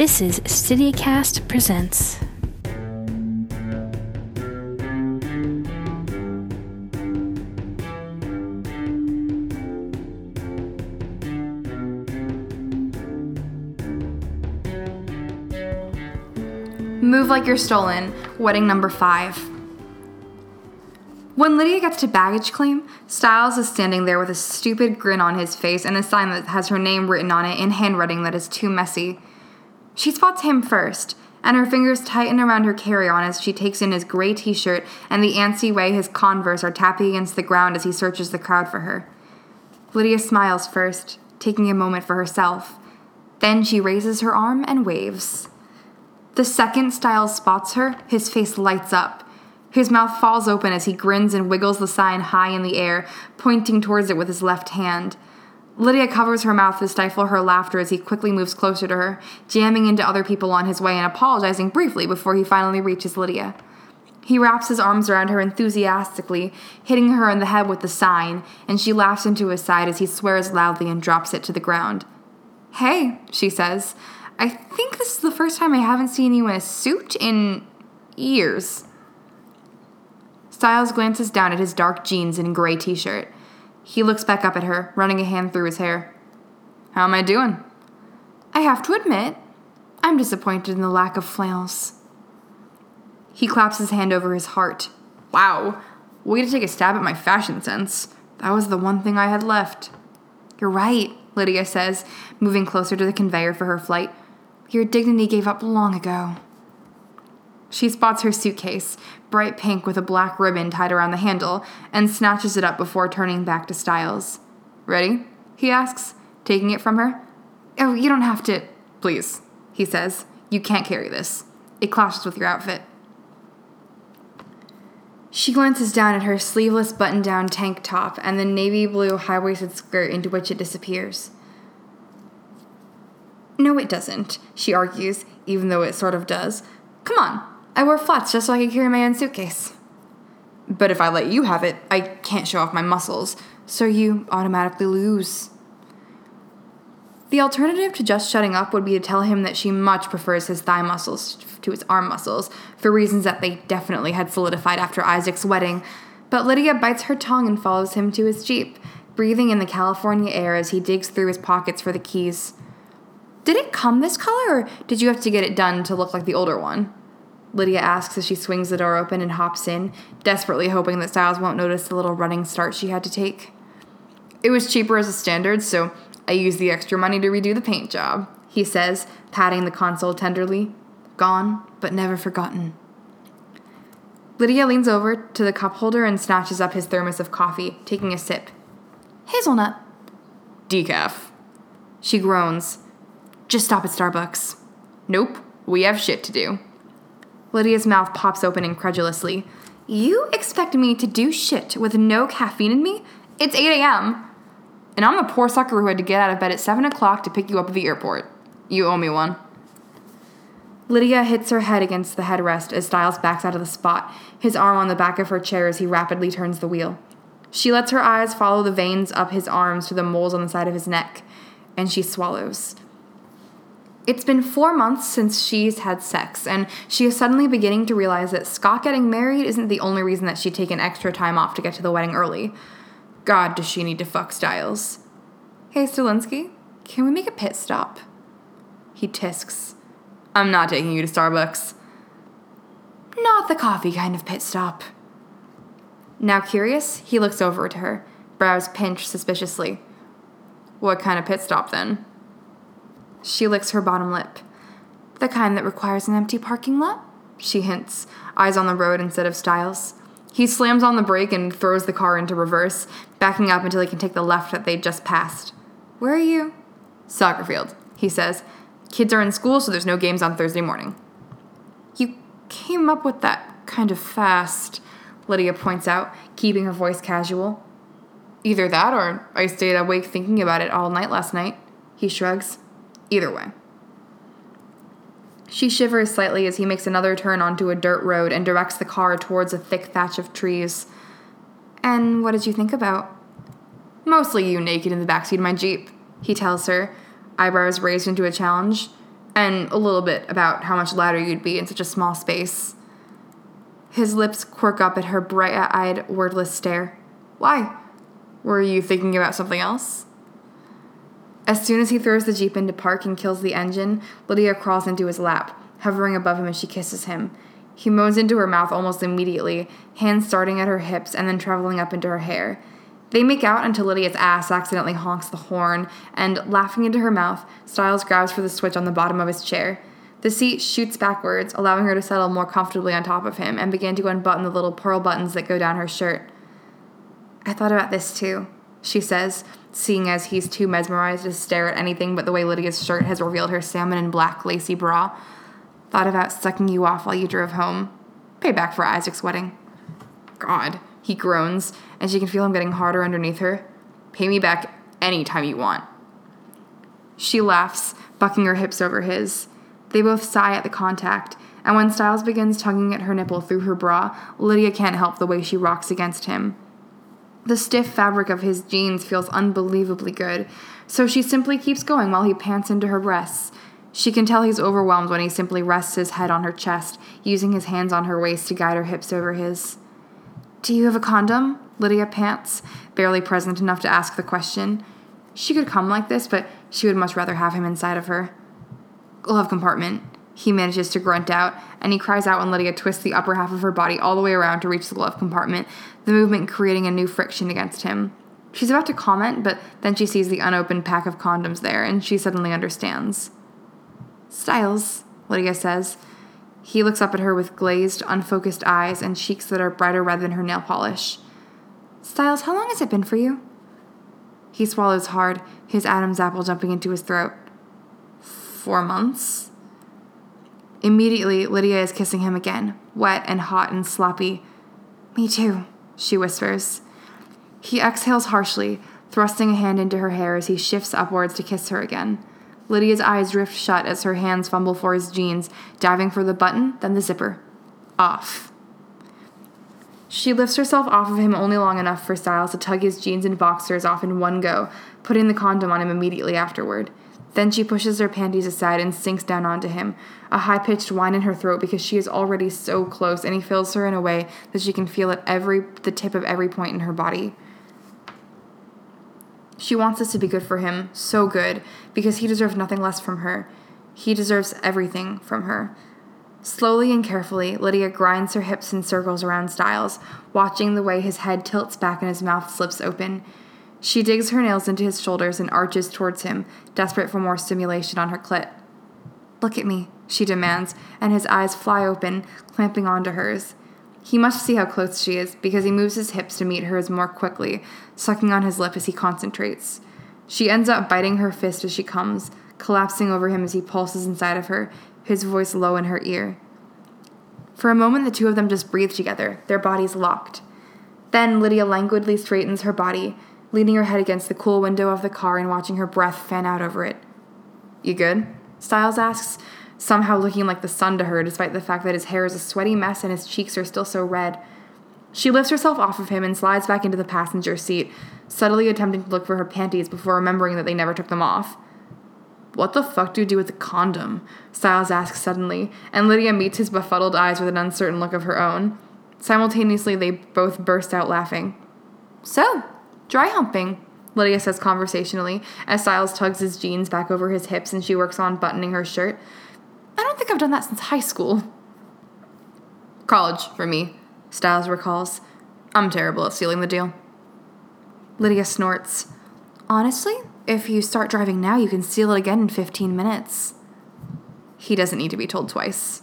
This is StydiaCast Presents. Move Like You're Stolen, wedding number five. When Lydia gets to baggage claim, Stiles is standing there with a stupid grin on his face and a sign that has her name written on it in handwriting that is too messy. She spots him first, and her fingers tighten around her carry on as she takes in his gray t shirt and the antsy way his converse are tapping against the ground as he searches the crowd for her. Lydia smiles first, taking a moment for herself. Then she raises her arm and waves. The second Stiles spots her, his face lights up. His mouth falls open as he grins and wiggles the sign high in the air, pointing towards it with his left hand. Lydia covers her mouth to stifle her laughter as he quickly moves closer to her, jamming into other people on his way and apologizing briefly before he finally reaches Lydia. He wraps his arms around her enthusiastically, hitting her in the head with the sign, and she laughs into his side as he swears loudly and drops it to the ground. Hey, she says, I think this is the first time I haven't seen you in a suit in years. Stiles glances down at his dark jeans and gray t shirt. He looks back up at her, running a hand through his hair. How am I doing? I have to admit, I'm disappointed in the lack of flannels. He claps his hand over his heart. Wow, way to take a stab at my fashion sense. That was the one thing I had left. You're right, Lydia says, moving closer to the conveyor for her flight. Your dignity gave up long ago. She spots her suitcase, bright pink with a black ribbon tied around the handle, and snatches it up before turning back to Stiles. Ready? he asks, taking it from her. Oh, you don't have to. Please, he says. You can't carry this. It clashes with your outfit. She glances down at her sleeveless button down tank top and the navy blue high waisted skirt into which it disappears. No, it doesn't, she argues, even though it sort of does. Come on, I wear flats just so I can carry my own suitcase. But if I let you have it, I can't show off my muscles, so you automatically lose. The alternative to just shutting up would be to tell him that she much prefers his thigh muscles to his arm muscles, for reasons that they definitely had solidified after Isaac's wedding. But Lydia bites her tongue and follows him to his Jeep, breathing in the California air as he digs through his pockets for the keys. Did it come this color, or did you have to get it done to look like the older one? Lydia asks as she swings the door open and hops in, desperately hoping that Stiles won't notice the little running start she had to take. It was cheaper as a standard, so I used the extra money to redo the paint job, he says, patting the console tenderly. Gone, but never forgotten. Lydia leans over to the cup holder and snatches up his thermos of coffee, taking a sip. Hazelnut. Decaf. She groans. Just stop at Starbucks. Nope, we have shit to do. Lydia's mouth pops open incredulously. You expect me to do shit with no caffeine in me? It's 8 a.m. And I'm the poor sucker who had to get out of bed at 7 o'clock to pick you up at the airport. You owe me one. Lydia hits her head against the headrest as Stiles backs out of the spot, his arm on the back of her chair as he rapidly turns the wheel. She lets her eyes follow the veins up his arms to the moles on the side of his neck, and she swallows. It's been four months since she's had sex, and she is suddenly beginning to realize that Scott getting married isn't the only reason that she'd taken extra time off to get to the wedding early. God, does she need to fuck Stiles? Hey, Stilinski, can we make a pit stop? He tisks. I'm not taking you to Starbucks. Not the coffee kind of pit stop. Now curious, he looks over to her, brows pinched suspiciously. What kind of pit stop then? She licks her bottom lip. The kind that requires an empty parking lot? She hints, eyes on the road instead of Stiles. He slams on the brake and throws the car into reverse, backing up until he can take the left that they just passed. Where are you? Soccer field, he says. Kids are in school, so there's no games on Thursday morning. You came up with that kind of fast, Lydia points out, keeping her voice casual. Either that or I stayed awake thinking about it all night last night, he shrugs. Either way. She shivers slightly as he makes another turn onto a dirt road and directs the car towards a thick thatch of trees. And what did you think about? Mostly you naked in the backseat of my Jeep, he tells her, eyebrows raised into a challenge. and a little bit about how much louder you'd be in such a small space. His lips quirk up at her bright eyed, wordless stare. Why? Were you thinking about something else? As soon as he throws the Jeep into park and kills the engine, Lydia crawls into his lap, hovering above him as she kisses him. He moans into her mouth almost immediately, hands starting at her hips and then traveling up into her hair. They make out until Lydia's ass accidentally honks the horn, and laughing into her mouth, Stiles grabs for the switch on the bottom of his chair. The seat shoots backwards, allowing her to settle more comfortably on top of him, and begin to unbutton the little pearl buttons that go down her shirt. I thought about this too, she says, seeing as he's too mesmerized to stare at anything but the way Lydia's shirt has revealed her salmon and black lacy bra. Thought about sucking you off while you drove home. Payback for Isaac's wedding. God, he groans, and she can feel him getting harder underneath her. Pay me back any time you want. She laughs, bucking her hips over his. They both sigh at the contact, and when Stiles begins tugging at her nipple through her bra, Lydia can't help the way she rocks against him. The stiff fabric of his jeans feels unbelievably good, so she simply keeps going while he pants into her breasts. She can tell he's overwhelmed when he simply rests his head on her chest, using his hands on her waist to guide her hips over his. Do you have a condom? Lydia pants, barely present enough to ask the question. She could come like this, but she would much rather have him inside of her. Glove compartment. He manages to grunt out, and he cries out when Lydia twists the upper half of her body all the way around to reach the glove compartment, the movement creating a new friction against him. She's about to comment, but then she sees the unopened pack of condoms there, and she suddenly understands. Stiles, Lydia says. He looks up at her with glazed, unfocused eyes and cheeks that are brighter red than her nail polish. Stiles, how long has it been for you? He swallows hard, his Adam's apple jumping into his throat. Four months? Immediately, Lydia is kissing him again, wet and hot and sloppy. Me too, she whispers. He exhales harshly, thrusting a hand into her hair as he shifts upwards to kiss her again. Lydia's eyes drift shut as her hands fumble for his jeans, diving for the button, then the zipper. Off. She lifts herself off of him only long enough for Stiles to tug his jeans and boxers off in one go, putting the condom on him immediately afterward. Then she pushes her panties aside and sinks down onto him, a high pitched whine in her throat because she is already so close and he fills her in a way that she can feel at every the tip of every point in her body. She wants this to be good for him, so good, because he deserves nothing less from her. He deserves everything from her. Slowly and carefully, Lydia grinds her hips in circles around Stiles, watching the way his head tilts back and his mouth slips open. She digs her nails into his shoulders and arches towards him, desperate for more stimulation on her clit. Look at me, she demands, and his eyes fly open, clamping onto hers. He must see how close she is because he moves his hips to meet hers more quickly, sucking on his lip as he concentrates. She ends up biting her fist as she comes, collapsing over him as he pulses inside of her, his voice low in her ear. For a moment, the two of them just breathe together, their bodies locked. Then Lydia languidly straightens her body, leaning her head against the cool window of the car and watching her breath fan out over it. You good? Stiles asks, somehow looking like the sun to her, despite the fact that his hair is a sweaty mess and his cheeks are still so red. She lifts herself off of him and slides back into the passenger seat, subtly attempting to look for her panties before remembering that they never took them off. What the fuck do you do with the condom? Stiles asks suddenly, and Lydia meets his befuddled eyes with an uncertain look of her own. Simultaneously, they both burst out laughing. So, dry humping, Lydia says conversationally, as Stiles tugs his jeans back over his hips and she works on buttoning her shirt. I don't think I've done that since high school. College, for me, Stiles recalls. I'm terrible at sealing the deal. Lydia snorts. Honestly, if you start driving now, you can seal it again in 15 minutes. He doesn't need to be told twice.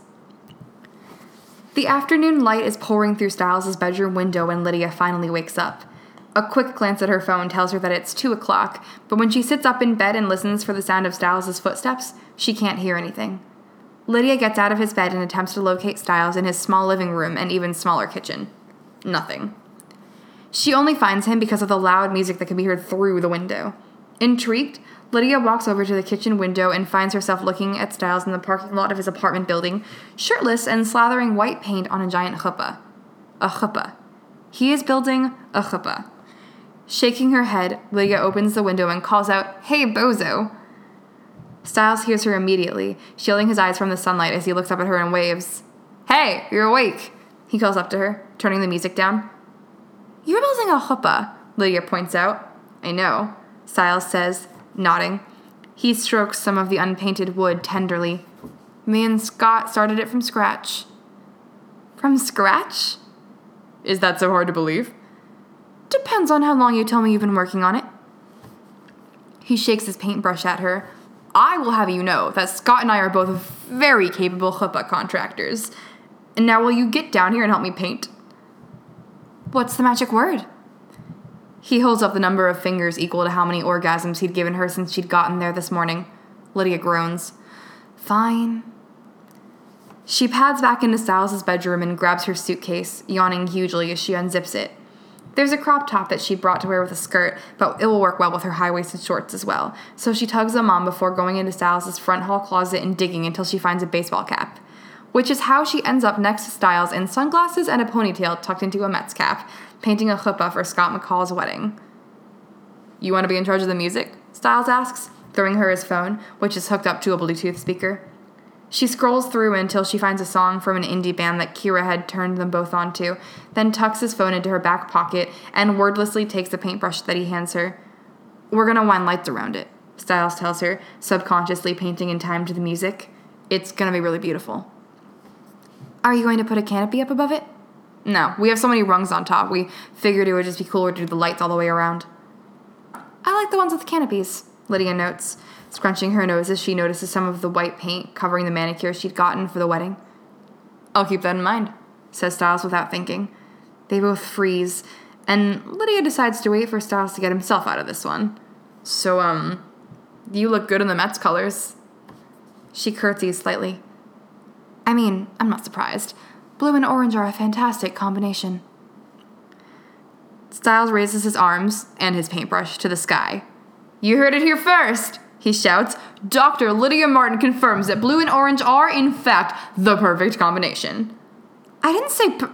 The afternoon light is pouring through Stiles' bedroom window when Lydia finally wakes up. A quick glance at her phone tells her that it's 2 o'clock, but when she sits up in bed and listens for the sound of Stiles' footsteps, she can't hear anything. Lydia gets out of his bed and attempts to locate Stiles in his small living room and even smaller kitchen. Nothing. She only finds him because of the loud music that can be heard through the window. Intrigued, Lydia walks over to the kitchen window and finds herself looking at Stiles in the parking lot of his apartment building, shirtless and slathering white paint on a giant chuppah. A chuppah. He is building a chuppah. Shaking her head, Lydia opens the window and calls out, Hey, bozo! Stiles hears her immediately, shielding his eyes from the sunlight as he looks up at her and waves. Hey, you're awake, he calls up to her, turning the music down. You're building a chuppah, Lydia points out. I know, Stiles says, nodding. He strokes some of the unpainted wood tenderly. Me and Scott started it from scratch. From scratch? Is that so hard to believe? Depends on how long you tell me you've been working on it. He shakes his paintbrush at her. I will have you know that Scott and I are both very capable chuppah contractors. And now will you get down here and help me paint? What's the magic word? He holds up the number of fingers equal to how many orgasms he'd given her since she'd gotten there this morning. Lydia groans. Fine. She pads back into Stiles' bedroom and grabs her suitcase, yawning hugely as she unzips it. There's a crop top that she'd brought to wear with a skirt, but it will work well with her high waisted shorts as well. So she tugs them on before going into Stiles' front hall closet and digging until she finds a baseball cap. Which is how she ends up next to Stiles in sunglasses and a ponytail tucked into a Mets cap, painting a chuppah for Scott McCall's wedding. You want to be in charge of the music? Stiles asks, throwing her his phone, which is hooked up to a Bluetooth speaker. She scrolls through until she finds a song from an indie band that Kira had turned them both onto, then tucks his phone into her back pocket and wordlessly takes the paintbrush that he hands her. We're gonna wind lights around it, Stiles tells her, subconsciously painting in time to the music. It's gonna be really beautiful. Are you going to put a canopy up above it? No, we have so many rungs on top. We figured it would just be cooler to do the lights all the way around. I like the ones with the canopies, Lydia notes scrunching her nose as she notices some of the white paint covering the manicure she'd gotten for the wedding. I'll keep that in mind, says Stiles without thinking. They both freeze, and Lydia decides to wait for Stiles to get himself out of this one. So, um, you look good in the Mets colors. She curtsies slightly. I mean, I'm not surprised. Blue and orange are a fantastic combination. Stiles raises his arms and his paintbrush to the sky. You heard it here first! He shouts. Dr. Lydia Martin confirms that blue and orange are, in fact, the perfect combination. I didn't say per-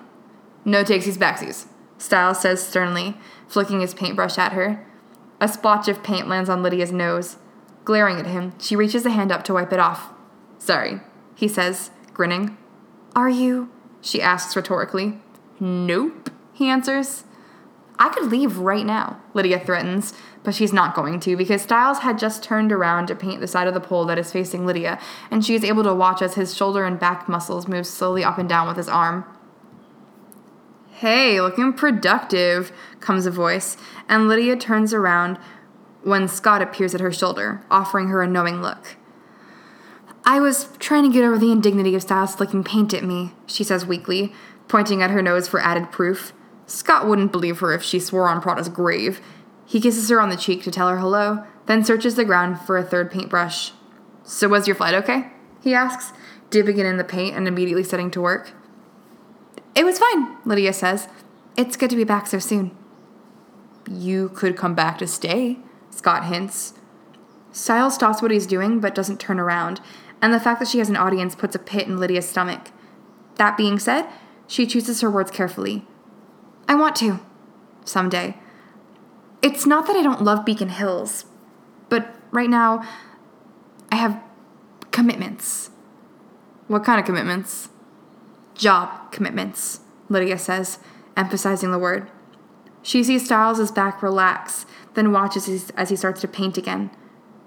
No takesies backsies, Stiles says sternly, flicking his paintbrush at her. A splotch of paint lands on Lydia's nose. Glaring at him, she reaches a hand up to wipe it off. Sorry, he says, grinning. Are you? she asks rhetorically. Nope, he answers. I could leave right now, Lydia threatens, but she's not going to because Stiles had just turned around to paint the side of the pole that is facing Lydia, and she is able to watch as his shoulder and back muscles move slowly up and down with his arm. Hey, looking productive, comes a voice, and Lydia turns around when Scott appears at her shoulder, offering her a knowing look. I was trying to get over the indignity of Stiles flicking paint at me, she says weakly, pointing at her nose for added proof. Scott wouldn't believe her if she swore on Prada's grave. He kisses her on the cheek to tell her hello, then searches the ground for a third paintbrush. So, was your flight okay? He asks, dipping it in the paint and immediately setting to work. It was fine, Lydia says. It's good to be back so soon. You could come back to stay, Scott hints. Stiles stops what he's doing but doesn't turn around, and the fact that she has an audience puts a pit in Lydia's stomach. That being said, she chooses her words carefully. I want to. Someday. It's not that I don't love Beacon Hills, but right now I have commitments. What kind of commitments? Job commitments, Lydia says, emphasizing the word. She sees Stiles' back relax, then watches as he starts to paint again.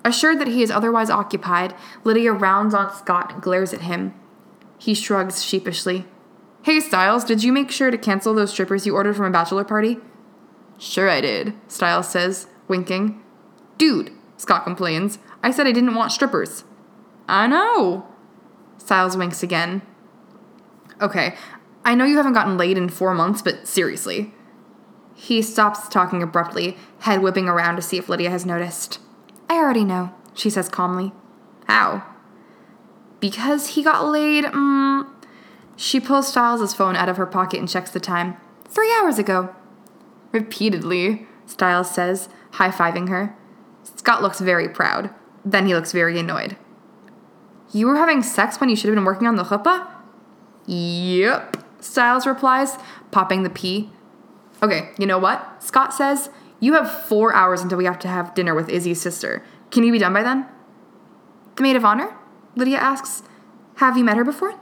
Assured that he is otherwise occupied, Lydia rounds on Scott and glares at him. He shrugs sheepishly. Hey, Stiles, did you make sure to cancel those strippers you ordered from a bachelor party? Sure, I did, Stiles says, winking. Dude, Scott complains. I said I didn't want strippers. I know. Stiles winks again. Okay, I know you haven't gotten laid in four months, but seriously. He stops talking abruptly, head whipping around to see if Lydia has noticed. I already know, she says calmly. How? Because he got laid, mm, she pulls Stiles' phone out of her pocket and checks the time. Three hours ago. Repeatedly, Stiles says, high fiving her. Scott looks very proud. Then he looks very annoyed. You were having sex when you should have been working on the chuppah? Yep, Stiles replies, popping the P. Okay, you know what? Scott says, You have four hours until we have to have dinner with Izzy's sister. Can you be done by then? The maid of honor? Lydia asks. Have you met her before?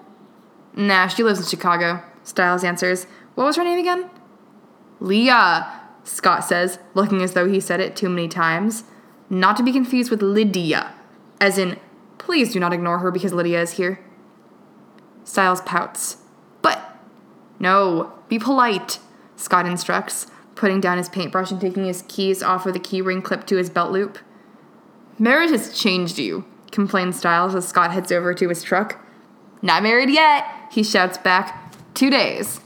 Nah, she lives in Chicago, Stiles answers. What was her name again? Leah, Scott says, looking as though he said it too many times. Not to be confused with Lydia, as in, please do not ignore her because Lydia is here. Stiles pouts. But, no, be polite, Scott instructs, putting down his paintbrush and taking his keys off of the keyring clipped to his belt loop. Marriage has changed you, complains Stiles as Scott heads over to his truck. Not married yet, he shouts back. Two days.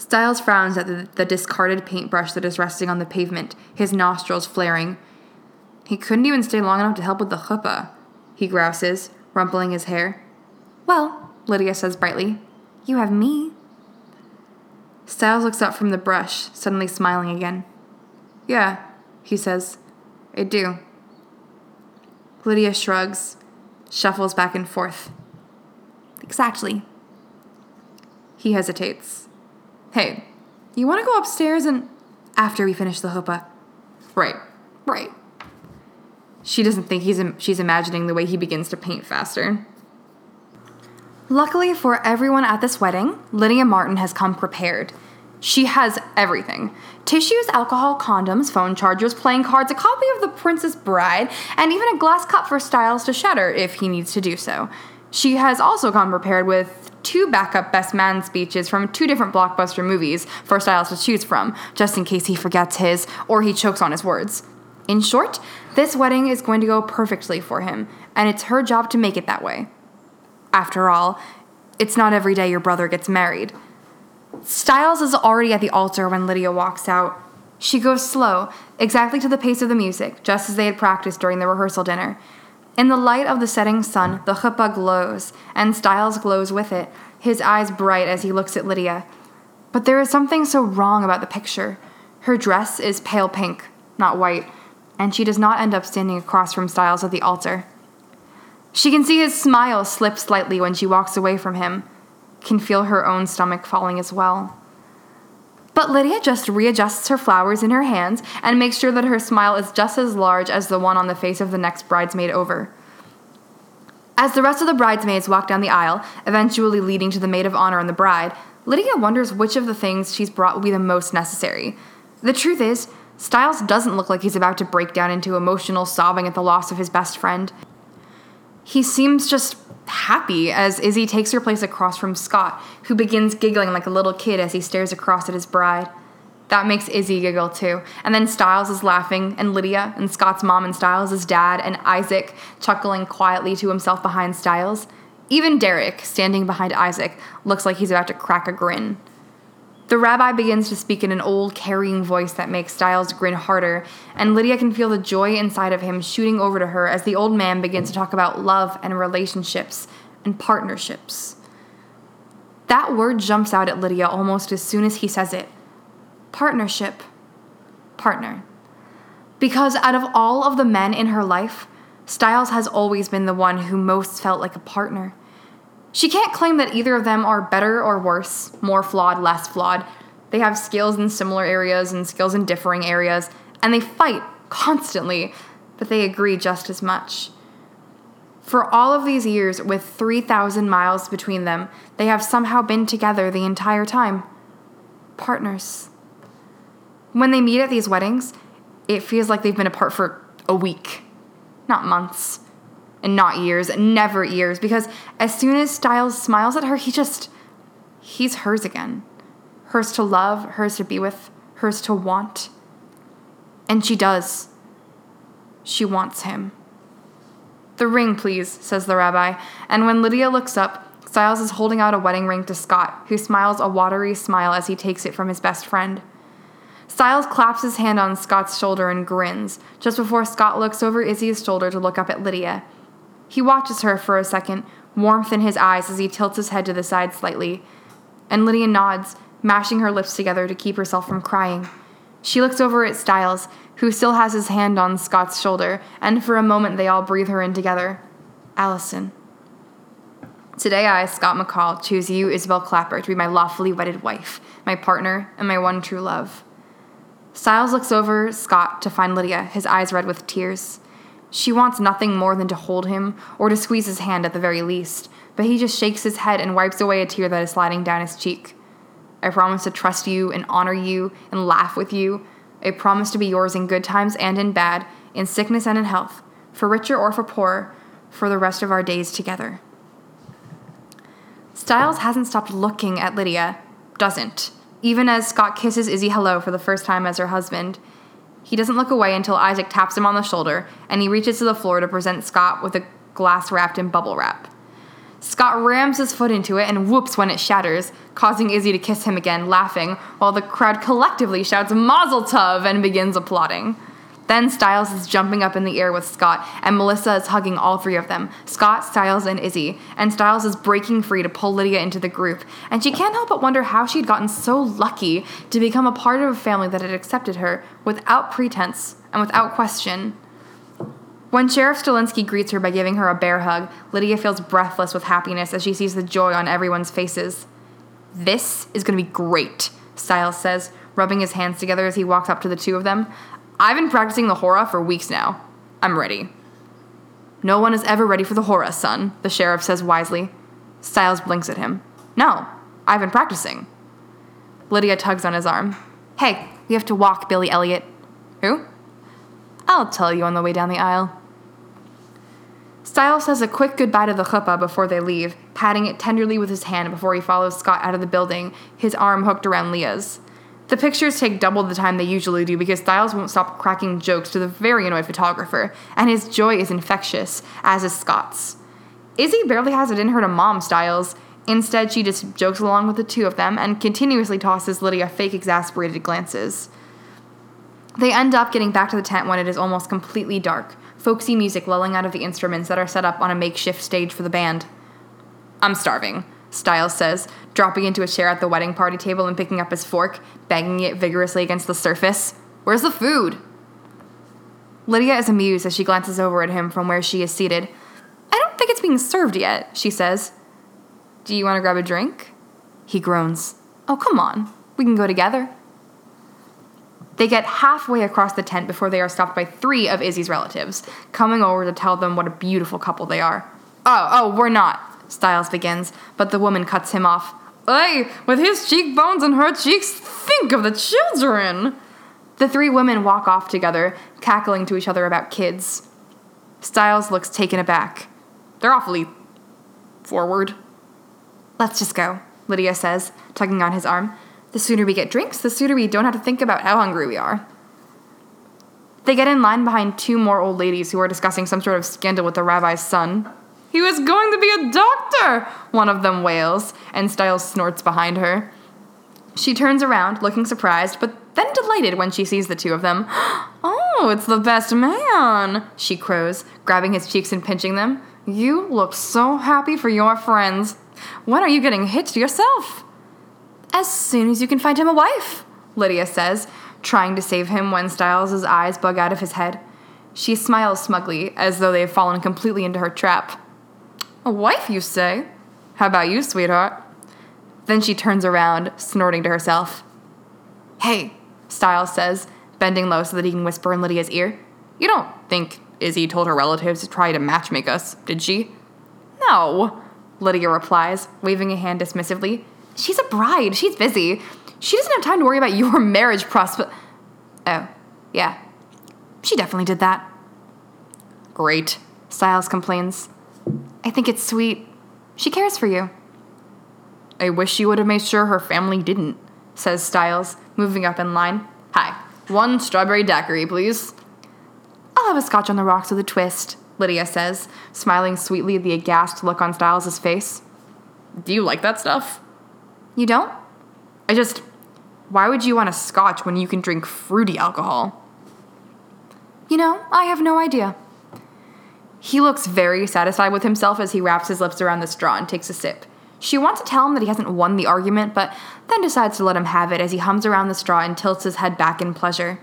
Stiles frowns at the, the, discarded paintbrush that is resting on the pavement, his nostrils flaring. He couldn't even stay long enough to help with the chuppah, he grouses, rumpling his hair. Well, Lydia says brightly, you have me. Stiles looks up from the brush, suddenly smiling again. Yeah, he says, I do. Lydia shrugs, shuffles back and forth. Exactly. He hesitates. Hey, you want to go upstairs and. after we finish the chuppah? Right, right. She doesn't think he's she's imagining the way he begins to paint faster. Luckily for everyone at this wedding, Lydia Martin has come prepared. She has everything tissues, alcohol, condoms, phone chargers, playing cards, a copy of The Princess Bride, and even a glass cup for Stiles to shatter if he needs to do so. She has also come prepared with two backup best man speeches from two different blockbuster movies for Stiles to choose from, just in case he forgets his or he chokes on his words. In short, this wedding is going to go perfectly for him, and it's her job to make it that way. After all, it's not every day your brother gets married. Stiles is already at the altar when Lydia walks out. She goes slow, exactly to the pace of the music, just as they had practiced during the rehearsal dinner. In the light of the setting sun, the chuppah glows, and Stiles glows with it, his eyes bright as he looks at Lydia. But there is something so wrong about the picture. Her dress is pale pink, not white, and she does not end up standing across from Stiles at the altar. She can see his smile slip slightly when she walks away from him can feel her own stomach falling as well. But Lydia just readjusts her flowers in her hands and makes sure that her smile is just as large as the one on the face of the next bridesmaid over. As the rest of the bridesmaids walk down the aisle, eventually leading to the maid of honor and the bride, Lydia wonders which of the things she's brought will be the most necessary. The truth is, Stiles doesn't look like he's about to break down into emotional sobbing at the loss of his best friend. He seems just happy as Izzy takes her place across from Scott, who begins giggling like a little kid as he stares across at his bride. That makes Izzy giggle too. And then Stiles is laughing, and Lydia, and Scott's mom, and Stiles' dad, and Isaac chuckling quietly to himself behind Stiles. Even Derek, standing behind Isaac, looks like he's about to crack a grin. The rabbi begins to speak in an old, carrying voice that makes Stiles grin harder, and Lydia can feel the joy inside of him shooting over to her as the old man begins to talk about love and relationships and partnerships. That word jumps out at Lydia almost as soon as he says it partnership. Partner. Because out of all of the men in her life, Stiles has always been the one who most felt like a partner. She can't claim that either of them are better or worse, more flawed, less flawed. They have skills in similar areas and skills in differing areas, and they fight constantly, but they agree just as much. For all of these years, with 3,000 miles between them, they have somehow been together the entire time. Partners. When they meet at these weddings, it feels like they've been apart for a week, not months and not years, never years, because as soon as Stiles smiles at her, he just, he's hers again. Hers to love, hers to be with, hers to want. And she does. She wants him. The ring, please, says the rabbi, and when Lydia looks up, Stiles is holding out a wedding ring to Scott, who smiles a watery smile as he takes it from his best friend. Stiles claps his hand on Scott's shoulder and grins, just before Scott looks over Izzy's shoulder to look up at Lydia, he watches her for a second, warmth in his eyes as he tilts his head to the side slightly. And Lydia nods, mashing her lips together to keep herself from crying. She looks over at Stiles, who still has his hand on Scott's shoulder, and for a moment they all breathe her in together. Allison. Today I, Scott McCall, choose you, Isabel Clapper, to be my lawfully wedded wife, my partner, and my one true love. Stiles looks over Scott to find Lydia, his eyes red with tears. She wants nothing more than to hold him or to squeeze his hand at the very least, but he just shakes his head and wipes away a tear that is sliding down his cheek. I promise to trust you and honor you and laugh with you. I promise to be yours in good times and in bad, in sickness and in health, for richer or for poorer, for the rest of our days together. Stiles hasn't stopped looking at Lydia. Doesn't. Even as Scott kisses Izzy hello for the first time as her husband. He doesn't look away until Isaac taps him on the shoulder and he reaches to the floor to present Scott with a glass wrapped in bubble wrap. Scott rams his foot into it and whoops when it shatters, causing Izzy to kiss him again, laughing, while the crowd collectively shouts Mazel Tov and begins applauding. Then Stiles is jumping up in the air with Scott, and Melissa is hugging all three of them Scott, Stiles, and Izzy. And Stiles is breaking free to pull Lydia into the group, and she can't help but wonder how she'd gotten so lucky to become a part of a family that had accepted her without pretense and without question. When Sheriff Stilinski greets her by giving her a bear hug, Lydia feels breathless with happiness as she sees the joy on everyone's faces. This is going to be great, Stiles says, rubbing his hands together as he walks up to the two of them. I've been practicing the hora for weeks now. I'm ready. No one is ever ready for the hora, son, the sheriff says wisely. Stiles blinks at him. No, I've been practicing. Lydia tugs on his arm. Hey, we have to walk, Billy Elliot. Who? I'll tell you on the way down the aisle. Stiles says a quick goodbye to the chuppah before they leave, patting it tenderly with his hand before he follows Scott out of the building, his arm hooked around Leah's. The pictures take double the time they usually do because Stiles won't stop cracking jokes to the very annoyed photographer, and his joy is infectious, as is Scott's. Izzy barely has it in her to mom Stiles. Instead, she just jokes along with the two of them and continuously tosses Lydia fake exasperated glances. They end up getting back to the tent when it is almost completely dark, folksy music lulling out of the instruments that are set up on a makeshift stage for the band. I'm starving, Stiles says, dropping into a chair at the wedding party table and picking up his fork, banging it vigorously against the surface. Where's the food? Lydia is amused as she glances over at him from where she is seated. I don't think it's being served yet, she says. Do you want to grab a drink? He groans. Oh, come on. We can go together. They get halfway across the tent before they are stopped by three of Izzy's relatives, coming over to tell them what a beautiful couple they are. Oh, oh, we're not, Stiles begins, but the woman cuts him off. Ay, with his cheekbones and her cheeks, think of the children! The three women walk off together, cackling to each other about kids. Stiles looks taken aback. They're awfully forward. Let's just go, Lydia says, tugging on his arm. The sooner we get drinks, the sooner we don't have to think about how hungry we are. They get in line behind two more old ladies who are discussing some sort of scandal with the rabbi's son. He was going to be a doctor, one of them wails, and Stiles snorts behind her. She turns around, looking surprised, but then delighted when she sees the two of them. Oh, it's the best man, she crows, grabbing his cheeks and pinching them. You look so happy for your friends. When are you getting hitched yourself? As soon as you can find him a wife, Lydia says, trying to save him when Stiles' eyes bug out of his head. She smiles smugly, as though they have fallen completely into her trap. A wife, you say? How about you, sweetheart? Then she turns around, snorting to herself. Hey, Stiles says, bending low so that he can whisper in Lydia's ear. You don't think Izzy told her relatives to try to matchmake us, did she? No, Lydia replies, waving a hand dismissively. She's a bride. She's busy. She doesn't have time to worry about your marriage prospect. Oh, yeah. She definitely did that. Great, Stiles complains. I think it's sweet. She cares for you. I wish she would have made sure her family didn't, says Stiles, moving up in line. Hi, one strawberry daiquiri, please. I'll have a scotch on the rocks with a twist, Lydia says, smiling sweetly at the aghast look on Stiles' face. Do you like that stuff? You don't? I just. Why would you want a scotch when you can drink fruity alcohol? You know, I have no idea. He looks very satisfied with himself as he wraps his lips around the straw and takes a sip. She wants to tell him that he hasn't won the argument, but then decides to let him have it as he hums around the straw and tilts his head back in pleasure.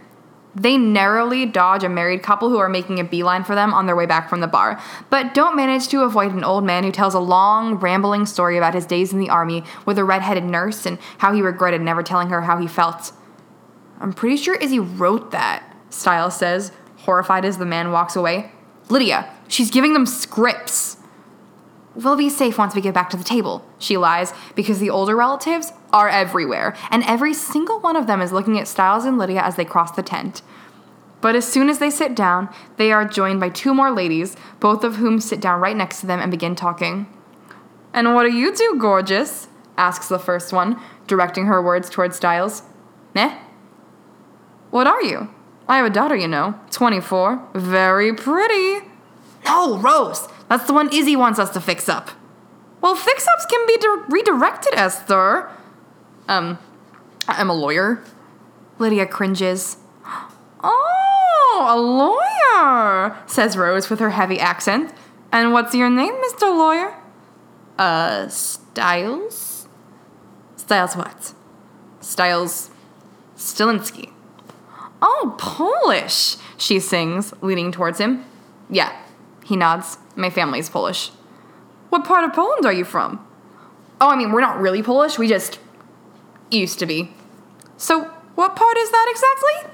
They narrowly dodge a married couple who are making a beeline for them on their way back from the bar, but don't manage to avoid an old man who tells a long, rambling story about his days in the army with a red-headed nurse and how he regretted never telling her how he felt. I'm pretty sure Izzy wrote that, Stiles says, horrified as the man walks away. Lydia, she's giving them scripts. We'll be safe once we get back to the table, she lies, because the older relatives are everywhere, and every single one of them is looking at Stiles and Lydia as they cross the tent. But as soon as they sit down, they are joined by two more ladies, both of whom sit down right next to them and begin talking. And what do you do, gorgeous? asks the first one, directing her words towards Stiles. Eh? What are you? I have a daughter, you know, 24, very pretty. No, Rose, that's the one Izzy wants us to fix up. Well, fix ups can be di- redirected, Esther. Um, I'm a lawyer. Lydia cringes. Oh, a lawyer, says Rose with her heavy accent. And what's your name, Mr. Lawyer? Uh, Stiles? Stiles what? Stiles Stilinski. Oh, Polish, she sings, leaning towards him. Yeah, he nods. My family's Polish. What part of Poland are you from? Oh, I mean, we're not really Polish, we just used to be. So, what part is that exactly?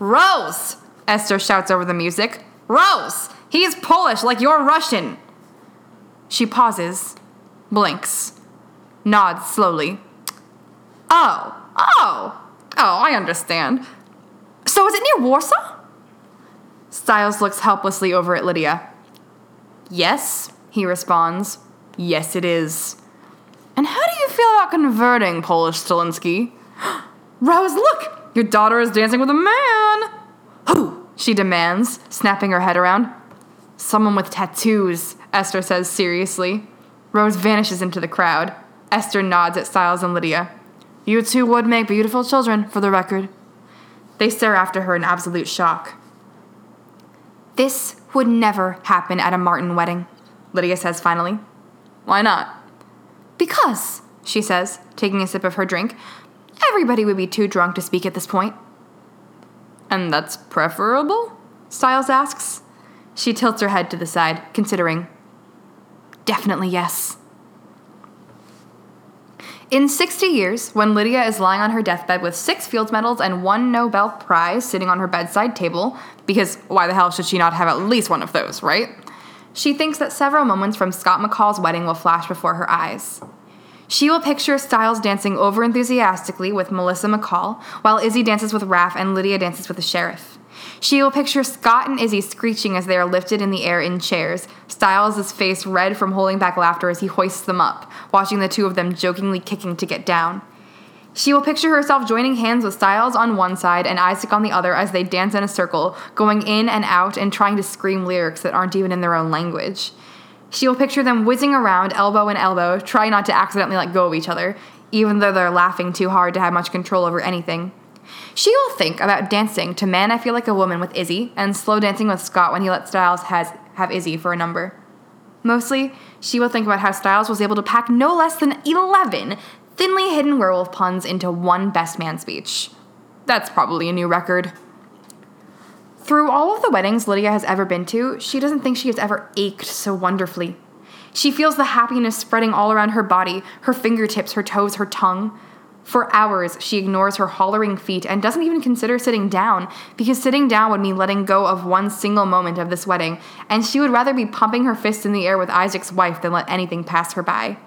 Rose! Esther shouts over the music. Rose! He's Polish like you're Russian! She pauses, blinks, nods slowly. Oh, oh, oh, I understand. So is it near Warsaw? Stiles looks helplessly over at Lydia. Yes, he responds. Yes, it is. And how do you feel about converting, Polish Stilinski? Rose, look! Your daughter is dancing with a man! Who? She demands, snapping her head around. Someone with tattoos, Esther says seriously. Rose vanishes into the crowd. Esther nods at Stiles and Lydia. You two would make beautiful children, for the record. They stare after her in absolute shock. This would never happen at a Martin wedding, Lydia says finally. Why not? Because, she says, taking a sip of her drink, everybody would be too drunk to speak at this point. And that's preferable? Stiles asks. She tilts her head to the side, considering. Definitely yes. In 60 years, when Lydia is lying on her deathbed with six Fields medals and one Nobel Prize sitting on her bedside table, because why the hell should she not have at least one of those, right? She thinks that several moments from Scott McCall's wedding will flash before her eyes. She will picture Stiles dancing over enthusiastically with Melissa McCall, while Izzy dances with Raph and Lydia dances with the sheriff. She will picture Scott and Izzy screeching as they are lifted in the air in chairs, Stiles' face red from holding back laughter as he hoists them up, watching the two of them jokingly kicking to get down. She will picture herself joining hands with Stiles on one side and Isaac on the other as they dance in a circle, going in and out and trying to scream lyrics that aren't even in their own language. She will picture them whizzing around, elbow in elbow, trying not to accidentally let go of each other, even though they're laughing too hard to have much control over anything. She will think about dancing to Man I Feel Like a Woman with Izzy and slow dancing with Scott when he let Stiles has, have Izzy for a number. Mostly, she will think about how Stiles was able to pack no less than 11 thinly hidden werewolf puns into one best man speech. That's probably a new record. Through all of the weddings Lydia has ever been to, she doesn't think she has ever ached so wonderfully. She feels the happiness spreading all around her body, her fingertips, her toes, her tongue. For hours, she ignores her hollering feet and doesn't even consider sitting down, because sitting down would mean letting go of one single moment of this wedding, and she would rather be pumping her fists in the air with Isaac's wife than let anything pass her by.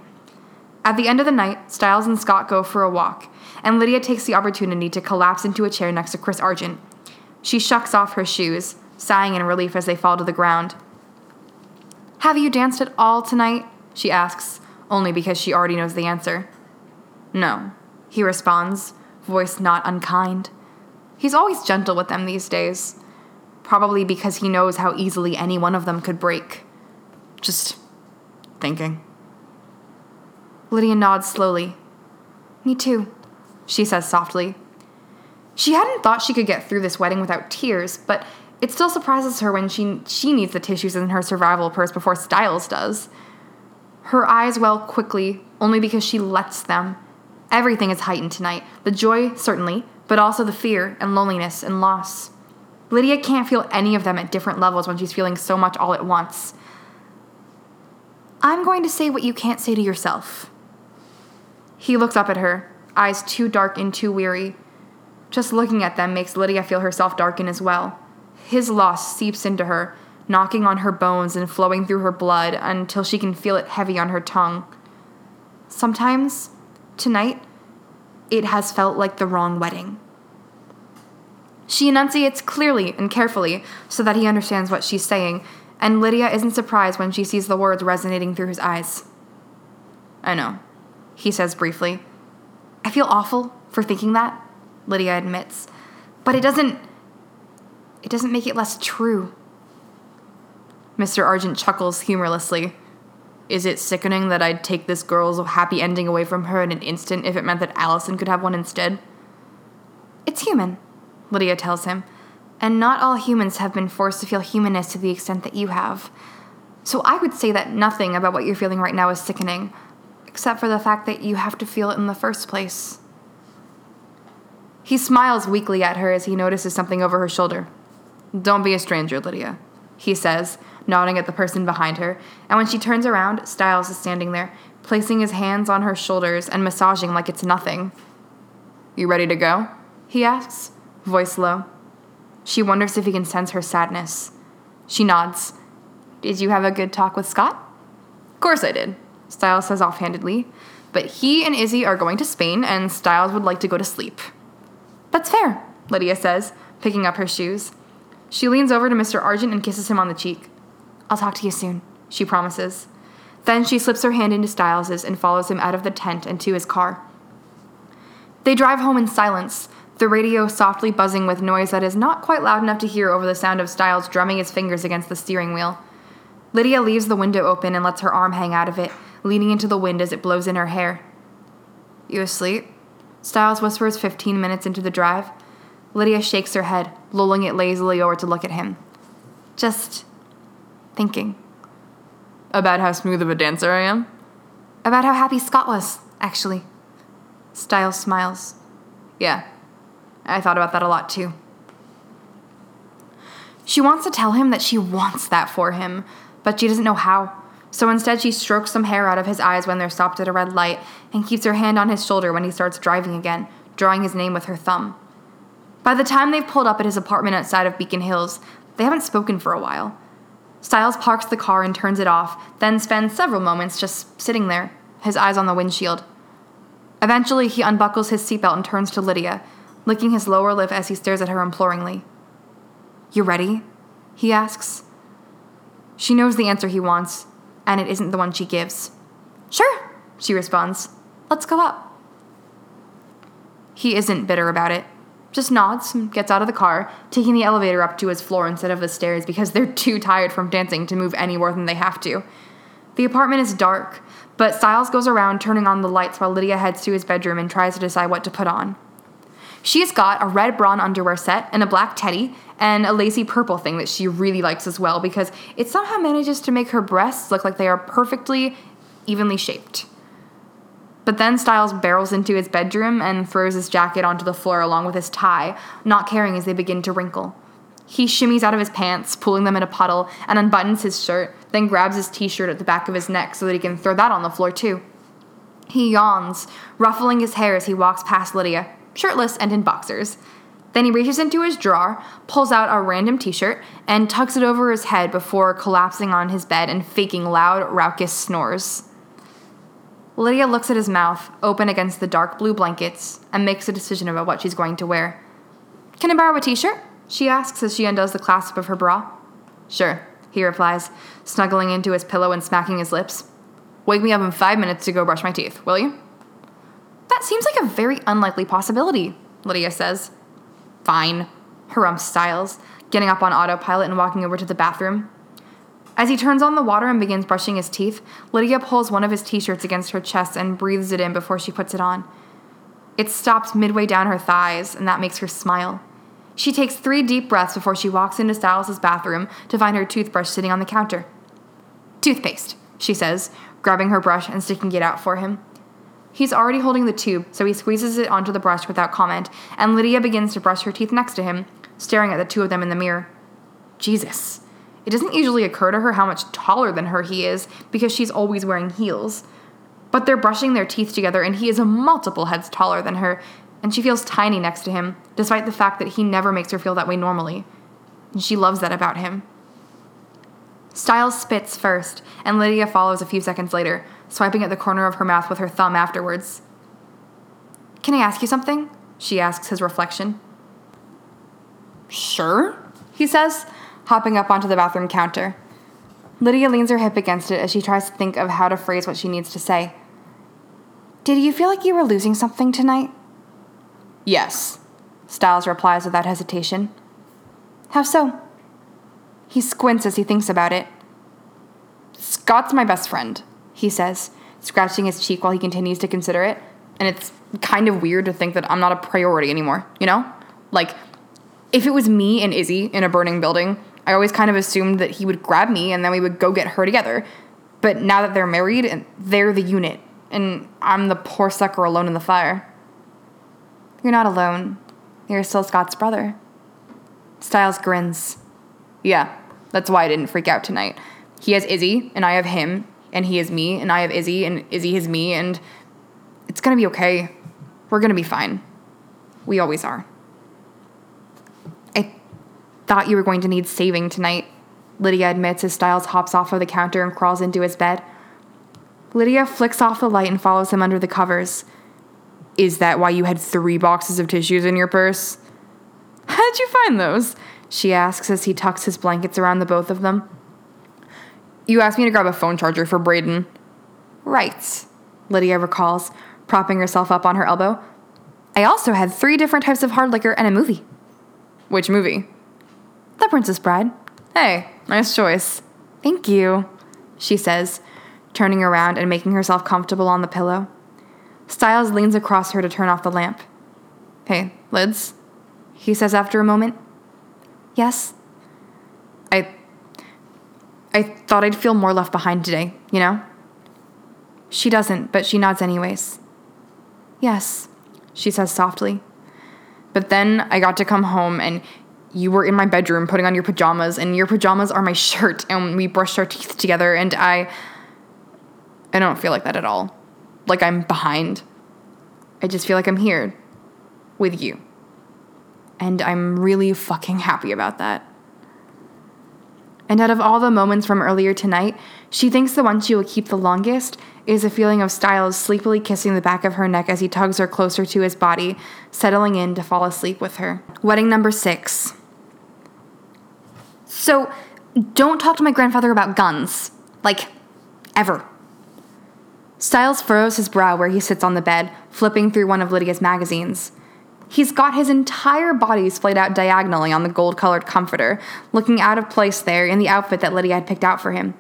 At the end of the night, Stiles and Scott go for a walk, and Lydia takes the opportunity to collapse into a chair next to Chris Argent. She shucks off her shoes, sighing in relief as they fall to the ground. Have you danced at all tonight? she asks, only because she already knows the answer. No, he responds, voice not unkind. He's always gentle with them these days, probably because he knows how easily any one of them could break. Just thinking. Lydia nods slowly. Me too, she says softly. She hadn't thought she could get through this wedding without tears, but it still surprises her when she, she needs the tissues in her survival purse before Stiles does. Her eyes well quickly, only because she lets them. Everything is heightened tonight the joy, certainly, but also the fear and loneliness and loss. Lydia can't feel any of them at different levels when she's feeling so much all at once. I'm going to say what you can't say to yourself. He looks up at her, eyes too dark and too weary. Just looking at them makes Lydia feel herself darken as well. His loss seeps into her, knocking on her bones and flowing through her blood until she can feel it heavy on her tongue. Sometimes, tonight, it has felt like the wrong wedding. She enunciates clearly and carefully so that he understands what she's saying, and Lydia isn't surprised when she sees the words resonating through his eyes. I know, he says briefly. I feel awful for thinking that, Lydia admits, but it doesn't. It doesn't make it less true. Mr. Argent chuckles humorlessly. Is it sickening that I'd take this girl's happy ending away from her in an instant if it meant that Allison could have one instead? It's human, Lydia tells him, and not all humans have been forced to feel humanness to the extent that you have. So I would say that nothing about what you're feeling right now is sickening, except for the fact that you have to feel it in the first place. He smiles weakly at her as he notices something over her shoulder. Don't be a stranger, Lydia, he says, nodding at the person behind her, and when she turns around, Stiles is standing there, placing his hands on her shoulders and massaging like it's nothing. You ready to go? he asks, voice low. She wonders if he can sense her sadness. She nods. Did you have a good talk with Scott? Of course I did, Stiles says offhandedly. But he and Izzy are going to Spain, and Stiles would like to go to sleep. That's fair, Lydia says, picking up her shoes. She leans over to Mr. Argent and kisses him on the cheek. I'll talk to you soon, she promises. Then she slips her hand into Stiles's and follows him out of the tent and to his car. They drive home in silence, the radio softly buzzing with noise that is not quite loud enough to hear over the sound of Stiles drumming his fingers against the steering wheel. Lydia leaves the window open and lets her arm hang out of it, leaning into the wind as it blows in her hair. You asleep? Stiles whispers 15 minutes into the drive. Lydia shakes her head, lolling it lazily over to look at him. Just thinking. About how smooth of a dancer I am? About how happy Scott was, actually. Stiles smiles. Yeah, I thought about that a lot too. She wants to tell him that she wants that for him, but she doesn't know how. So instead, she strokes some hair out of his eyes when they're stopped at a red light and keeps her hand on his shoulder when he starts driving again, drawing his name with her thumb. By the time they've pulled up at his apartment outside of Beacon Hills, they haven't spoken for a while. Stiles parks the car and turns it off, then spends several moments just sitting there, his eyes on the windshield. Eventually, he unbuckles his seatbelt and turns to Lydia, licking his lower lip as he stares at her imploringly. You ready? he asks. She knows the answer he wants, and it isn't the one she gives. Sure, she responds. Let's go up. He isn't bitter about it. Just nods and gets out of the car, taking the elevator up to his floor instead of the stairs because they're too tired from dancing to move any more than they have to. The apartment is dark, but Stiles goes around turning on the lights while Lydia heads to his bedroom and tries to decide what to put on. She's got a red brawn underwear set and a black teddy and a lacy purple thing that she really likes as well because it somehow manages to make her breasts look like they are perfectly evenly shaped. But then Stiles barrels into his bedroom and throws his jacket onto the floor along with his tie, not caring as they begin to wrinkle. He shimmies out of his pants, pulling them in a puddle, and unbuttons his shirt, then grabs his t shirt at the back of his neck so that he can throw that on the floor too. He yawns, ruffling his hair as he walks past Lydia, shirtless and in boxers. Then he reaches into his drawer, pulls out a random t shirt, and tucks it over his head before collapsing on his bed and faking loud, raucous snores. Lydia looks at his mouth, open against the dark blue blankets, and makes a decision about what she's going to wear. Can I borrow a t shirt? She asks as she undoes the clasp of her bra. Sure, he replies, snuggling into his pillow and smacking his lips. Wake me up in five minutes to go brush my teeth, will you? That seems like a very unlikely possibility, Lydia says. Fine, harumphs Stiles, getting up on autopilot and walking over to the bathroom. As he turns on the water and begins brushing his teeth, Lydia pulls one of his t shirts against her chest and breathes it in before she puts it on. It stops midway down her thighs, and that makes her smile. She takes three deep breaths before she walks into Stiles' bathroom to find her toothbrush sitting on the counter. Toothpaste, she says, grabbing her brush and sticking it out for him. He's already holding the tube, so he squeezes it onto the brush without comment, and Lydia begins to brush her teeth next to him, staring at the two of them in the mirror. Jesus. It doesn't usually occur to her how much taller than her he is because she's always wearing heels. But they're brushing their teeth together, and he is a multiple heads taller than her, and she feels tiny next to him, despite the fact that he never makes her feel that way normally. And she loves that about him. Stiles spits first, and Lydia follows a few seconds later, swiping at the corner of her mouth with her thumb afterwards. Can I ask you something? She asks his reflection. Sure, he says, hopping up onto the bathroom counter. Lydia leans her hip against it as she tries to think of how to phrase what she needs to say. Did you feel like you were losing something tonight? Yes, Stiles replies without hesitation. How so? He squints as he thinks about it. Scott's my best friend, he says, scratching his cheek while he continues to consider it. And it's kind of weird to think that I'm not a priority anymore, you know? Like, if it was me and Izzy in a burning building, I always kind of assumed that he would grab me and then we would go get her together. But now that they're married, they're the unit, and I'm the poor sucker alone in the fire. You're not alone. You're still Scott's brother. Stiles grins. Yeah, that's why I didn't freak out tonight. He has Izzy, and I have him, and he has me, and I have Izzy, and Izzy has me, and it's gonna be okay. We're gonna be fine. We always are. Thought you were going to need saving tonight, Lydia admits as Stiles hops off of the counter and crawls into his bed. Lydia flicks off the light and follows him under the covers. Is that why you had three boxes of tissues in your purse? How'd you find those? She asks as he tucks his blankets around the both of them. You asked me to grab a phone charger for Braden. Right, Lydia recalls, propping herself up on her elbow. I also had three different types of hard liquor and a movie. Which movie? The Princess Bride. Hey, nice choice. Thank you, she says, turning around and making herself comfortable on the pillow. Stiles leans across her to turn off the lamp. Hey, Lids, he says after a moment. Yes. I I thought I'd feel more left behind today, you know? She doesn't, but she nods anyways. Yes, she says softly. But then I got to come home and you were in my bedroom putting on your pajamas and your pajamas are my shirt and we brushed our teeth together and I I don't feel like that at all. Like I'm behind. I just feel like I'm here with you. And I'm really fucking happy about that. And out of all the moments from earlier tonight, she thinks the one she will keep the longest is a feeling of Stiles sleepily kissing the back of her neck as he tugs her closer to his body, settling in to fall asleep with her. Wedding number six. So, don't talk to my grandfather about guns. Like, ever. Stiles furrows his brow where he sits on the bed, flipping through one of Lydia's magazines. He's got his entire body splayed out diagonally on the gold colored comforter, looking out of place there in the outfit that Lydia had picked out for him.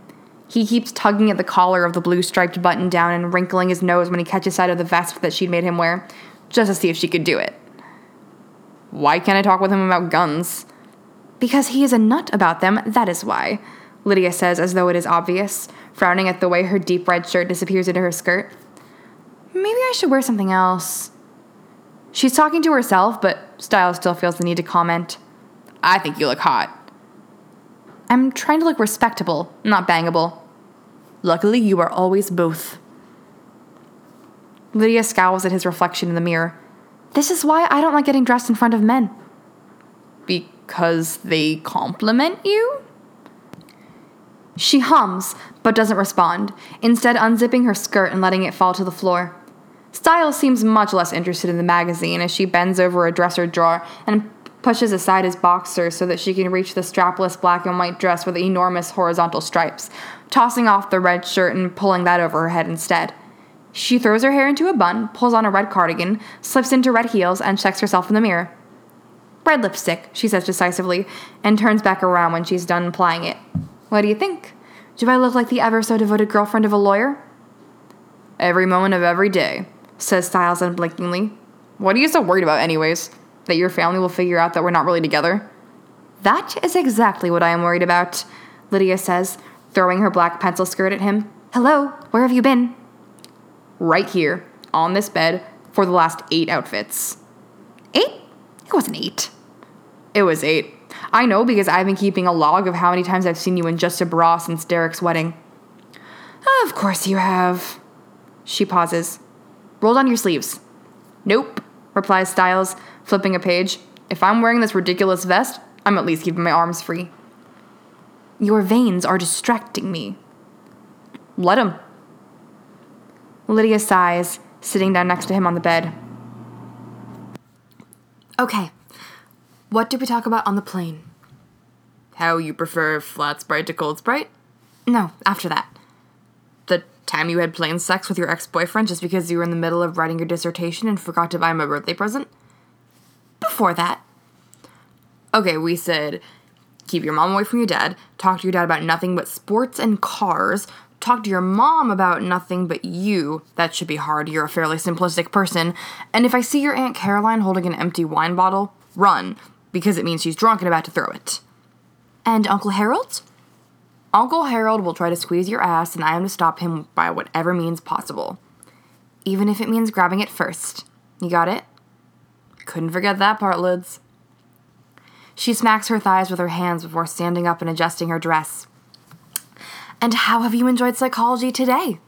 He keeps tugging at the collar of the blue striped button down and wrinkling his nose when he catches sight of the vest that she'd made him wear, just to see if she could do it. Why can't I talk with him about guns? Because he is a nut about them, that is why, Lydia says as though it is obvious, frowning at the way her deep red shirt disappears into her skirt. Maybe I should wear something else. She's talking to herself, but Stiles still feels the need to comment. I think you look hot. I'm trying to look respectable, not bangable. Luckily, you are always both. Lydia scowls at his reflection in the mirror. This is why I don't like getting dressed in front of men. Because they compliment you? She hums, but doesn't respond, instead, unzipping her skirt and letting it fall to the floor. Stiles seems much less interested in the magazine as she bends over a dresser drawer and pushes aside his boxers so that she can reach the strapless black and white dress with enormous horizontal stripes, tossing off the red shirt and pulling that over her head instead. She throws her hair into a bun, pulls on a red cardigan, slips into red heels, and checks herself in the mirror. Red lipstick, she says decisively, and turns back around when she's done applying it. What do you think? Do I look like the ever so devoted girlfriend of a lawyer? Every moment of every day, says Stiles unblinkingly. What are you so worried about, anyways? That your family will figure out that we're not really together? That is exactly what I am worried about, Lydia says, throwing her black pencil skirt at him. Hello, where have you been? Right here, on this bed, for the last eight outfits. Eight? It wasn't eight. It was eight. I know because I've been keeping a log of how many times I've seen you in just a bra since Derek's wedding. Of course you have. She pauses. Roll down your sleeves. Nope, replies Stiles, flipping a page. If I'm wearing this ridiculous vest, I'm at least keeping my arms free. Your veins are distracting me. Let him. Lydia sighs, sitting down next to him on the bed. Okay, what did we talk about on the plane? How you prefer flat sprite to cold sprite? No, after that. The time you had plane sex with your ex boyfriend just because you were in the middle of writing your dissertation and forgot to buy him a birthday present? Before that. Okay, we said keep your mom away from your dad, talk to your dad about nothing but sports and cars, talk to your mom about nothing but you. That should be hard, you're a fairly simplistic person. And if I see your Aunt Caroline holding an empty wine bottle, run, because it means she's drunk and about to throw it. And Uncle Harold? Uncle Harold will try to squeeze your ass, and I am to stop him by whatever means possible. Even if it means grabbing it first. You got it? Couldn't forget that part, Lids. She smacks her thighs with her hands before standing up and adjusting her dress. And how have you enjoyed psychology today?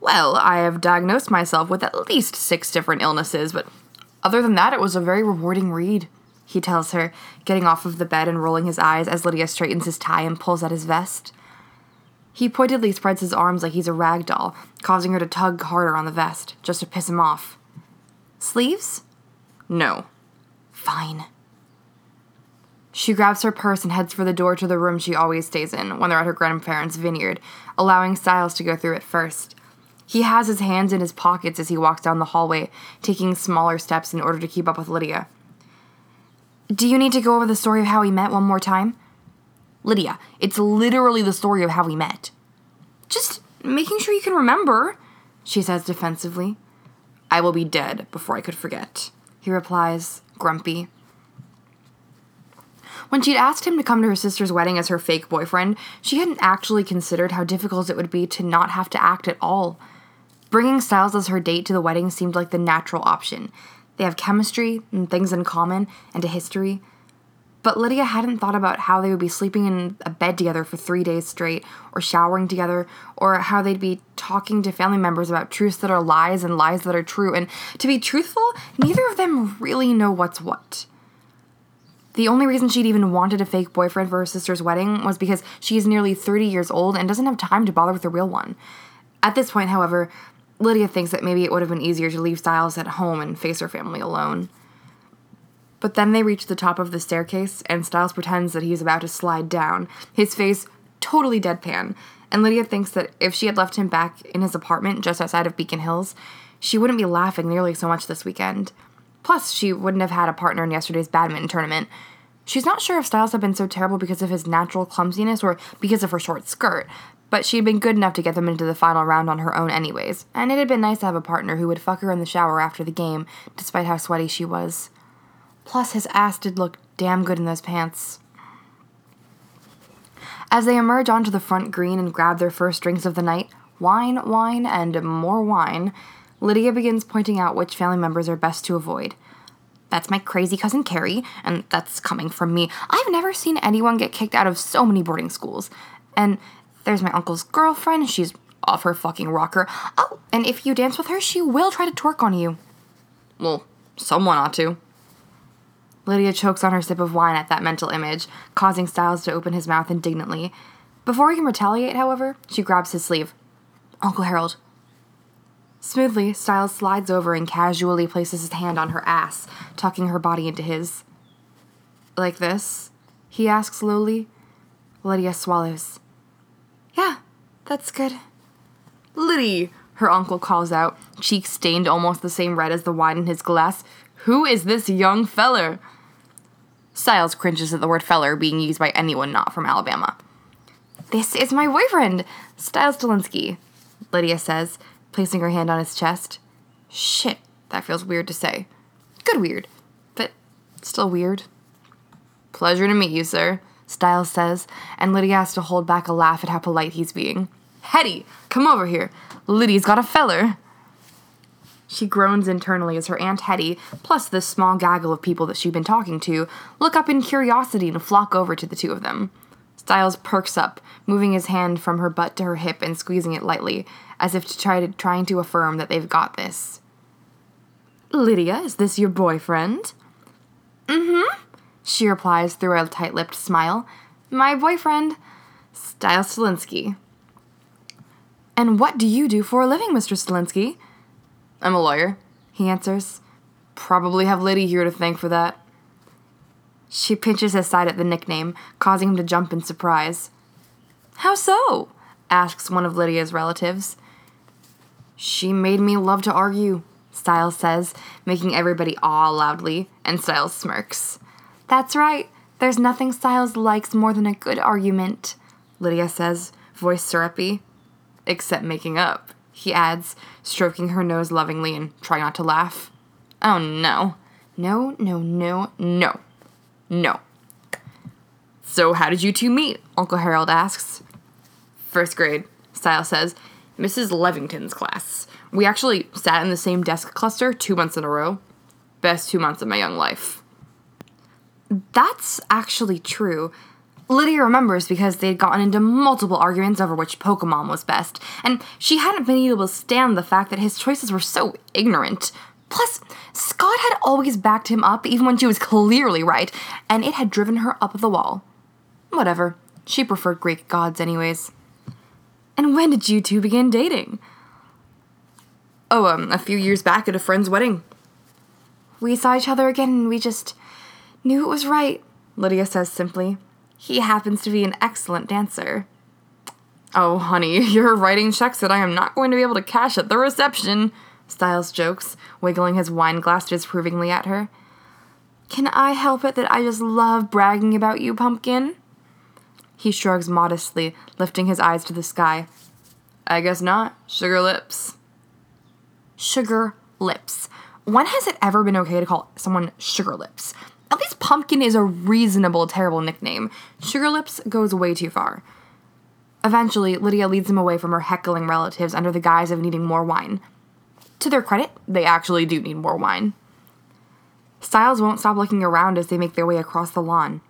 Well, I have diagnosed myself with at least six different illnesses, but other than that, it was a very rewarding read, he tells her, getting off of the bed and rolling his eyes as Lydia straightens his tie and pulls at his vest. He pointedly spreads his arms like he's a rag doll, causing her to tug harder on the vest, just to piss him off. Sleeves? No. Fine. She grabs her purse and heads for the door to the room she always stays in when they're at her grandparents' vineyard, allowing Stiles to go through it first. He has his hands in his pockets as he walks down the hallway, taking smaller steps in order to keep up with Lydia. Do you need to go over the story of how we met one more time? Lydia, it's literally the story of how we met. Just making sure you can remember, she says defensively. I will be dead before I could forget, he replies, grumpy. When she'd asked him to come to her sister's wedding as her fake boyfriend, she hadn't actually considered how difficult it would be to not have to act at all. Bringing Stiles as her date to the wedding seemed like the natural option. They have chemistry and things in common and a history. But Lydia hadn't thought about how they would be sleeping in a bed together for three days straight, or showering together, or how they'd be talking to family members about truths that are lies and lies that are true. And to be truthful, neither of them really know what's what. The only reason she'd even wanted a fake boyfriend for her sister's wedding was because she is nearly 30 years old and doesn't have time to bother with a real one. At this point, however, Lydia thinks that maybe it would have been easier to leave Stiles at home and face her family alone. But then they reach the top of the staircase, and Stiles pretends that he's about to slide down, his face totally deadpan. And Lydia thinks that if she had left him back in his apartment just outside of Beacon Hills, she wouldn't be laughing nearly so much this weekend. Plus, she wouldn't have had a partner in yesterday's badminton tournament. She's not sure if Stiles had been so terrible because of his natural clumsiness or because of her short skirt, but she had been good enough to get them into the final round on her own, anyways, and it had been nice to have a partner who would fuck her in the shower after the game, despite how sweaty she was. Plus, his ass did look damn good in those pants. As they emerge onto the front green and grab their first drinks of the night wine, wine, and more wine Lydia begins pointing out which family members are best to avoid. That's my crazy cousin Carrie, and that's coming from me. I've never seen anyone get kicked out of so many boarding schools. And there's my uncle's girlfriend, she's off her fucking rocker. Oh, and if you dance with her, she will try to twerk on you. Well, someone ought to. Lydia chokes on her sip of wine at that mental image, causing Stiles to open his mouth indignantly. Before he can retaliate, however, she grabs his sleeve. Uncle Harold, Smoothly, Stiles slides over and casually places his hand on her ass, tucking her body into his. Like this? He asks slowly. Lydia swallows. Yeah, that's good. Liddy, her uncle calls out, cheeks stained almost the same red as the wine in his glass. Who is this young feller? Stiles cringes at the word feller being used by anyone not from Alabama. This is my boyfriend, Stiles Stilinski, Lydia says, placing her hand on his chest. Shit, that feels weird to say. Good weird, but still weird. Pleasure to meet you, sir, Stiles says, and Lydia has to hold back a laugh at how polite he's being. Hetty, come over here. Lydia's got a feller. She groans internally as her Aunt Hetty, plus this small gaggle of people that she'd been talking to, look up in curiosity and flock over to the two of them. Stiles perks up, moving his hand from her butt to her hip and squeezing it lightly, as if to try to trying to affirm that they've got this. Lydia, is this your boyfriend? Mm-hmm, she replies through a tight-lipped smile. My boyfriend. Stiles Stilinski. And what do you do for a living, Mr. Stilinski? I'm a lawyer, he answers. Probably have Liddy here to thank for that. She pinches his side at the nickname, causing him to jump in surprise. How so? asks one of Lydia's relatives. She made me love to argue, Stiles says, making everybody awe loudly, and Stiles smirks. That's right. There's nothing Stiles likes more than a good argument, Lydia says, voice syrupy. Except making up, he adds, stroking her nose lovingly and trying not to laugh. Oh no. No, no, no, no. No. So, how did you two meet? Uncle Harold asks. First grade, Stiles says. Mrs. Levington's class. We actually sat in the same desk cluster two months in a row. Best two months of my young life. That's actually true. Lydia remembers because they'd gotten into multiple arguments over which Pokemon was best, and she hadn't been able to stand the fact that his choices were so ignorant. Plus, Scott had always backed him up even when she was clearly right, and it had driven her up the wall. Whatever. She preferred Greek gods, anyways. And when did you two begin dating? Oh, um, a few years back at a friend's wedding. We saw each other again and we just knew it was right, Lydia says simply. He happens to be an excellent dancer. Oh, honey, you're writing checks that I am not going to be able to cash at the reception, Stiles jokes, wiggling his wine glass disapprovingly at her. Can I help it that I just love bragging about you, Pumpkin? He shrugs modestly, lifting his eyes to the sky. I guess not. Sugar lips. Sugar lips. When has it ever been okay to call someone sugar lips? At least pumpkin is a reasonable, terrible nickname. Sugar lips goes way too far. Eventually, Lydia leads him away from her heckling relatives under the guise of needing more wine. To their credit, they actually do need more wine. Stiles won't stop looking around as they make their way across the lawn.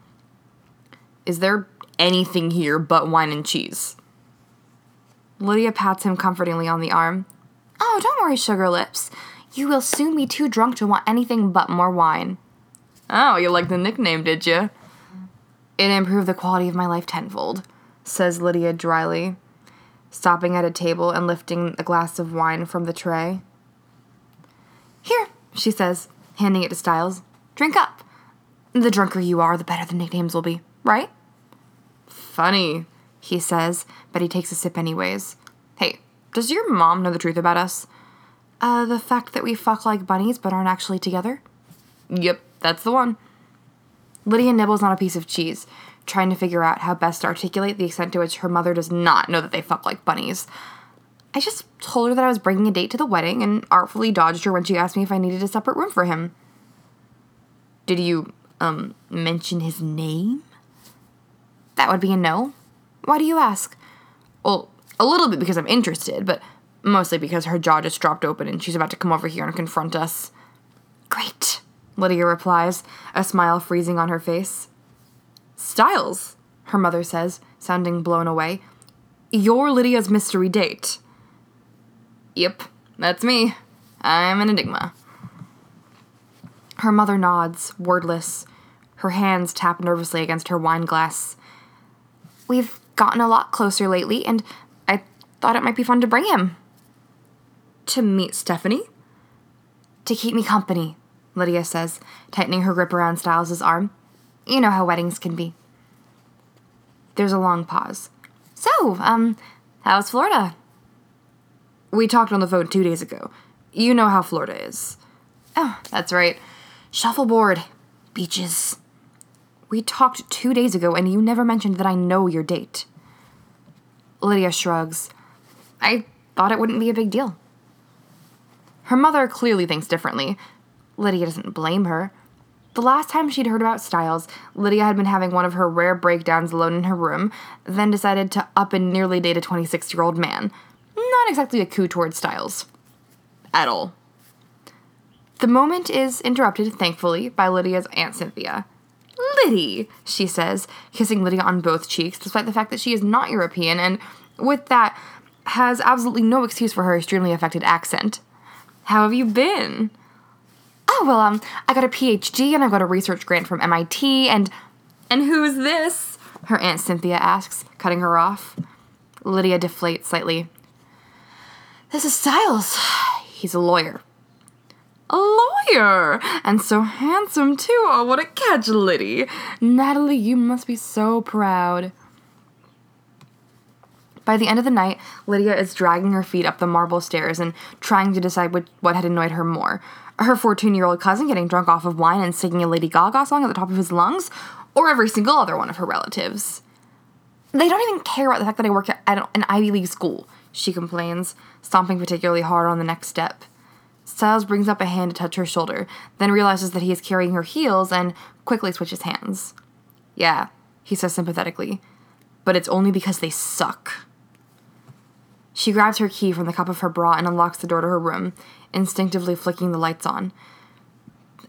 Is there anything here but wine and cheese? Lydia pats him comfortingly on the arm. Oh, don't worry, Sugar Lips. You will soon be too drunk to want anything but more wine. Oh, you like the nickname, did you? It improved the quality of my life tenfold, says Lydia dryly, stopping at a table and lifting a glass of wine from the tray. Here, she says, handing it to Stiles. Drink up. The drunker you are, the better the nicknames will be, right? Funny, he says, but he takes a sip anyways. Hey, does your mom know the truth about us? Uh, the fact that we fuck like bunnies but aren't actually together? Yep, that's the one. Lydia nibbles on a piece of cheese, trying to figure out how best to articulate the extent to which her mother does not know that they fuck like bunnies. I just told her that I was bringing a date to the wedding and artfully dodged her when she asked me if I needed a separate room for him. Did you, um, mention his name? That would be a no. Why do you ask? Well, a little bit because I'm interested, but mostly because her jaw just dropped open and she's about to come over here and confront us. Great, Lydia replies, a smile freezing on her face. Stiles, her mother says, sounding blown away. You're Lydia's mystery date. Yep, that's me. I'm an enigma. Her mother nods, wordless. Her hands tap nervously against her wine glass. We've gotten a lot closer lately, and I thought it might be fun to bring him. To meet Stephanie? To keep me company, Lydia says, tightening her grip around Stiles's arm. You know how weddings can be. There's a long pause. So, um, how's Florida? We talked on the phone two days ago. You know how Florida is. Oh, that's right. Shuffleboard. Beaches. We talked two days ago and you never mentioned that I know your date. Lydia shrugs. I thought it wouldn't be a big deal. Her mother clearly thinks differently. Lydia doesn't blame her. The last time she'd heard about Stiles, Lydia had been having one of her rare breakdowns alone in her room, then decided to up and nearly date a 26 year old man. Not exactly a coup towards Stiles. At all. The moment is interrupted, thankfully, by Lydia's Aunt Cynthia. Liddy, she says, kissing Lydia on both cheeks, despite the fact that she is not European and, with that, has absolutely no excuse for her extremely affected accent. How have you been? Oh, well, um, I got a PhD and I got a research grant from MIT and. And who's this? Her Aunt Cynthia asks, cutting her off. Lydia deflates slightly. This is Stiles. He's a lawyer. A lawyer! And so handsome, too. Oh, what a catch, Liddy. Natalie, you must be so proud. By the end of the night, Lydia is dragging her feet up the marble stairs and trying to decide what, what had annoyed her more. Her 14 year old cousin getting drunk off of wine and singing a Lady Gaga song at the top of his lungs, or every single other one of her relatives. They don't even care about the fact that I work at an Ivy League school, she complains, stomping particularly hard on the next step. Stiles brings up a hand to touch her shoulder, then realizes that he is carrying her heels and quickly switches hands. Yeah, he says sympathetically, but it's only because they suck. She grabs her key from the cup of her bra and unlocks the door to her room, instinctively flicking the lights on.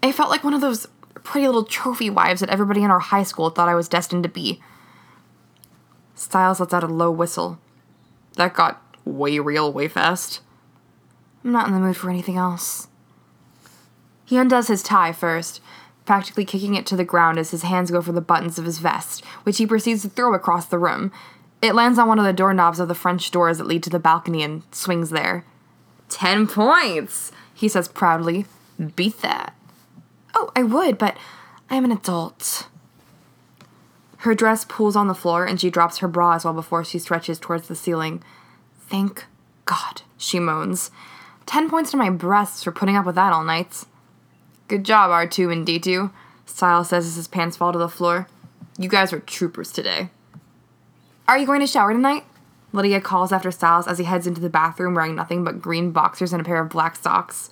I felt like one of those pretty little trophy wives that everybody in our high school thought I was destined to be. Stiles lets out a low whistle. That got way real way fast. I'm not in the mood for anything else. He undoes his tie first, practically kicking it to the ground as his hands go for the buttons of his vest, which he proceeds to throw across the room. It lands on one of the doorknobs of the French doors that lead to the balcony and swings there. Ten points, he says proudly. Beat that. Oh, I would, but I'm an adult. Her dress pulls on the floor and she drops her bra as well before she stretches towards the ceiling. Thank God, she moans. Ten points to my breasts for putting up with that all night. Good job, R2 and D2, Stiles says as his pants fall to the floor. You guys are troopers today. Are you going to shower tonight? Lydia calls after Stiles as he heads into the bathroom wearing nothing but green boxers and a pair of black socks.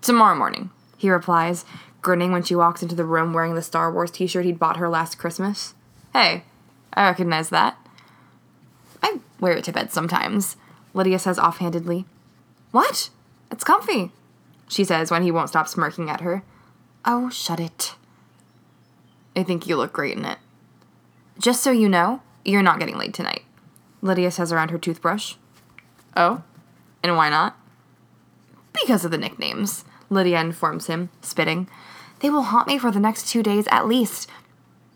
Tomorrow morning, he replies, grinning when she walks into the room wearing the Star Wars t shirt he'd bought her last Christmas. Hey, I recognize that. I wear it to bed sometimes, Lydia says offhandedly. What? It's comfy, she says when he won't stop smirking at her. Oh, shut it. I think you look great in it. Just so you know, you're not getting laid tonight, Lydia says around her toothbrush. Oh? And why not? Because of the nicknames, Lydia informs him, spitting. They will haunt me for the next two days at least.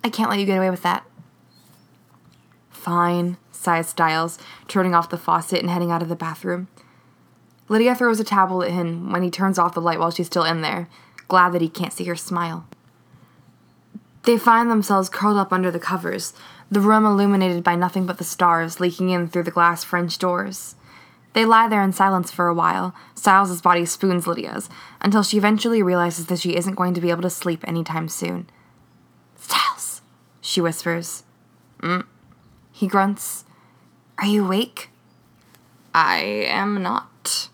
I can't let you get away with that. Fine, sighs Stiles, turning off the faucet and heading out of the bathroom. Lydia throws a towel at him when he turns off the light while she's still in there, glad that he can't see her smile. They find themselves curled up under the covers, the room illuminated by nothing but the stars leaking in through the glass French doors. They lie there in silence for a while. Stiles's body spoons Lydia's until she eventually realizes that she isn't going to be able to sleep anytime soon. Stiles, she whispers. Mm. He grunts. Are you awake? I am not.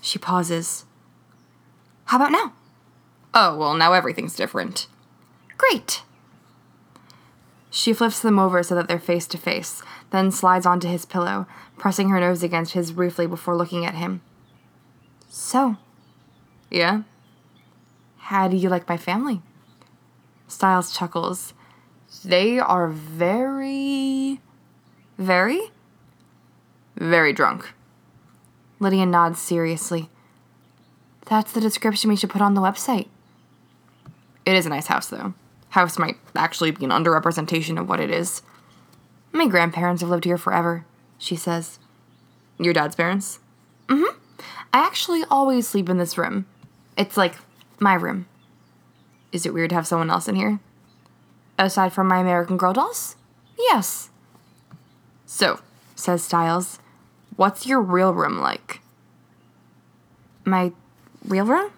She pauses. How about now? Oh, well, now everything's different. Great. She flips them over so that they're face to face, then slides onto his pillow, pressing her nose against his briefly before looking at him. So. Yeah? How do you like my family? Stiles chuckles. They are very. very? Very drunk. Lydia nods seriously. That's the description we should put on the website. It is a nice house, though. House might actually be an underrepresentation of what it is. My grandparents have lived here forever, she says. Your dad's parents? Mm hmm. I actually always sleep in this room. It's like my room. Is it weird to have someone else in here? Aside from my American Girl dolls? Yes. So, says Stiles, what's your real room like? My real room?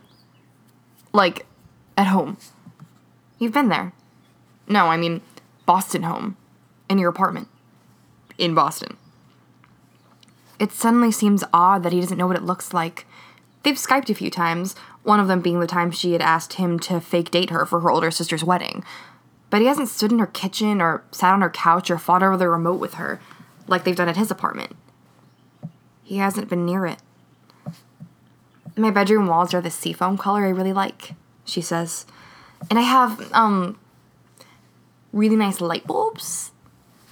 Like, at home. You've been there. No, I mean, Boston home. In your apartment. In Boston. It suddenly seems odd that he doesn't know what it looks like. They've Skyped a few times, one of them being the time she had asked him to fake date her for her older sister's wedding. But he hasn't stood in her kitchen or sat on her couch or fought over the remote with her, like they've done at his apartment. He hasn't been near it. My bedroom walls are the seafoam color I really like, she says. And I have, um, really nice light bulbs.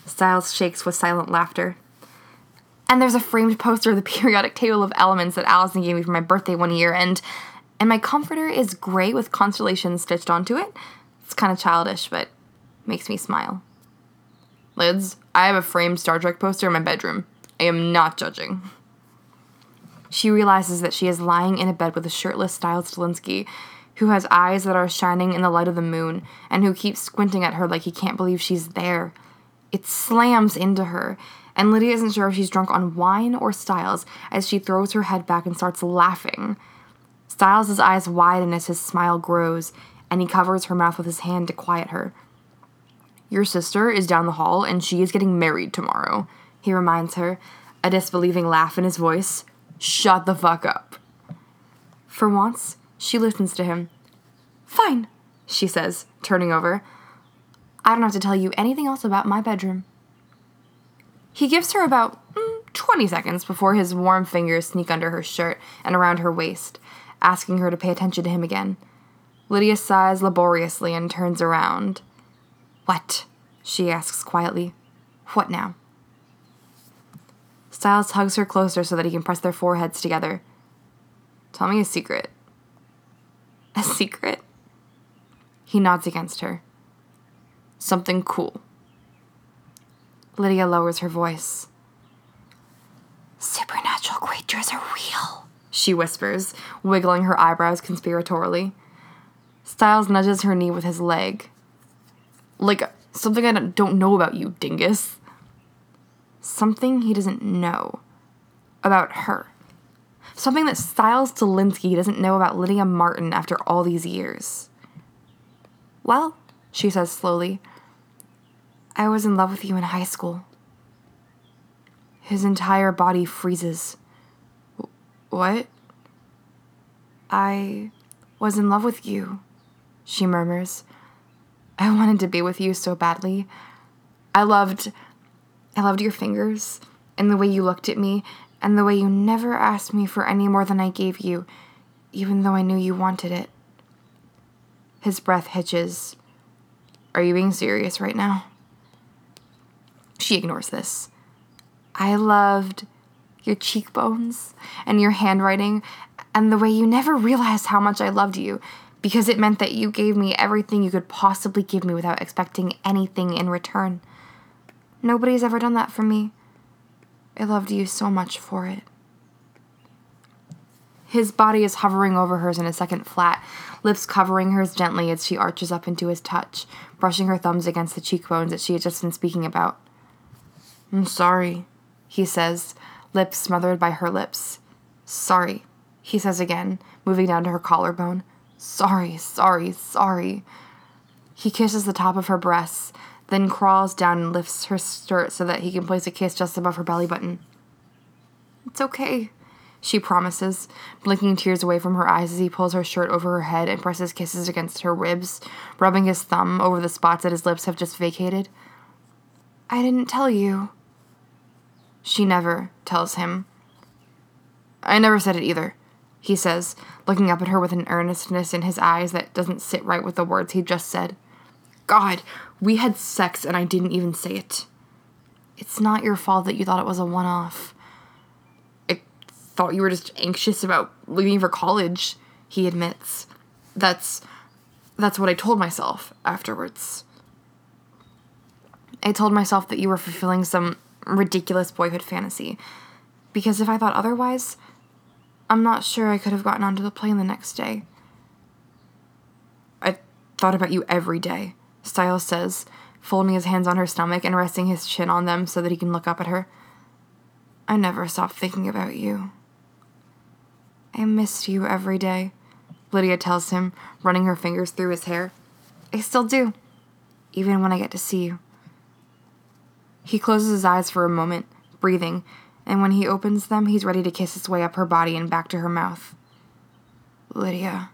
Stiles shakes with silent laughter. And there's a framed poster of the periodic table of elements that Allison gave me for my birthday one year, and and my comforter is gray with constellations stitched onto it. It's kind of childish, but makes me smile. Lids, I have a framed Star Trek poster in my bedroom. I am not judging. She realizes that she is lying in a bed with a shirtless Styles Stilinski, who has eyes that are shining in the light of the moon, and who keeps squinting at her like he can't believe she's there. It slams into her, and Lydia isn't sure if she's drunk on wine or Stiles as she throws her head back and starts laughing. Stiles' eyes widen as his smile grows, and he covers her mouth with his hand to quiet her. Your sister is down the hall, and she is getting married tomorrow, he reminds her, a disbelieving laugh in his voice. Shut the fuck up. For once, she listens to him. Fine, she says, turning over. I don't have to tell you anything else about my bedroom. He gives her about mm, 20 seconds before his warm fingers sneak under her shirt and around her waist, asking her to pay attention to him again. Lydia sighs laboriously and turns around. What? she asks quietly. What now? Stiles hugs her closer so that he can press their foreheads together. Tell me a secret. A secret? He nods against her. Something cool. Lydia lowers her voice. Supernatural creatures are real, she whispers, wiggling her eyebrows conspiratorially. Stiles nudges her knee with his leg. Like something I don't know about you, dingus. Something he doesn't know about her. Something that Stiles Stilinski doesn't know about Lydia Martin after all these years. Well, she says slowly, I was in love with you in high school. His entire body freezes. What? I was in love with you, she murmurs. I wanted to be with you so badly. I loved I loved your fingers and the way you looked at me and the way you never asked me for any more than I gave you, even though I knew you wanted it. His breath hitches. Are you being serious right now? She ignores this. I loved your cheekbones and your handwriting and the way you never realized how much I loved you because it meant that you gave me everything you could possibly give me without expecting anything in return. Nobody's ever done that for me. I loved you so much for it. His body is hovering over hers in a second flat, lips covering hers gently as she arches up into his touch, brushing her thumbs against the cheekbones that she had just been speaking about. I'm sorry, he says, lips smothered by her lips. Sorry, he says again, moving down to her collarbone. Sorry, sorry, sorry. He kisses the top of her breasts, then crawls down and lifts her skirt so that he can place a kiss just above her belly button. It's okay, she promises, blinking tears away from her eyes as he pulls her shirt over her head and presses kisses against her ribs, rubbing his thumb over the spots that his lips have just vacated. I didn't tell you. She never tells him. I never said it either, he says, looking up at her with an earnestness in his eyes that doesn't sit right with the words he just said. God, we had sex and I didn't even say it. It's not your fault that you thought it was a one off. I thought you were just anxious about leaving for college, he admits. That's that's what I told myself afterwards. I told myself that you were fulfilling some ridiculous boyhood fantasy. Because if I thought otherwise, I'm not sure I could have gotten onto the plane the next day. I thought about you every day. Stiles says, folding his hands on her stomach and resting his chin on them so that he can look up at her. I never stopped thinking about you. I missed you every day, Lydia tells him, running her fingers through his hair. I still do, even when I get to see you. He closes his eyes for a moment, breathing, and when he opens them, he's ready to kiss his way up her body and back to her mouth. Lydia.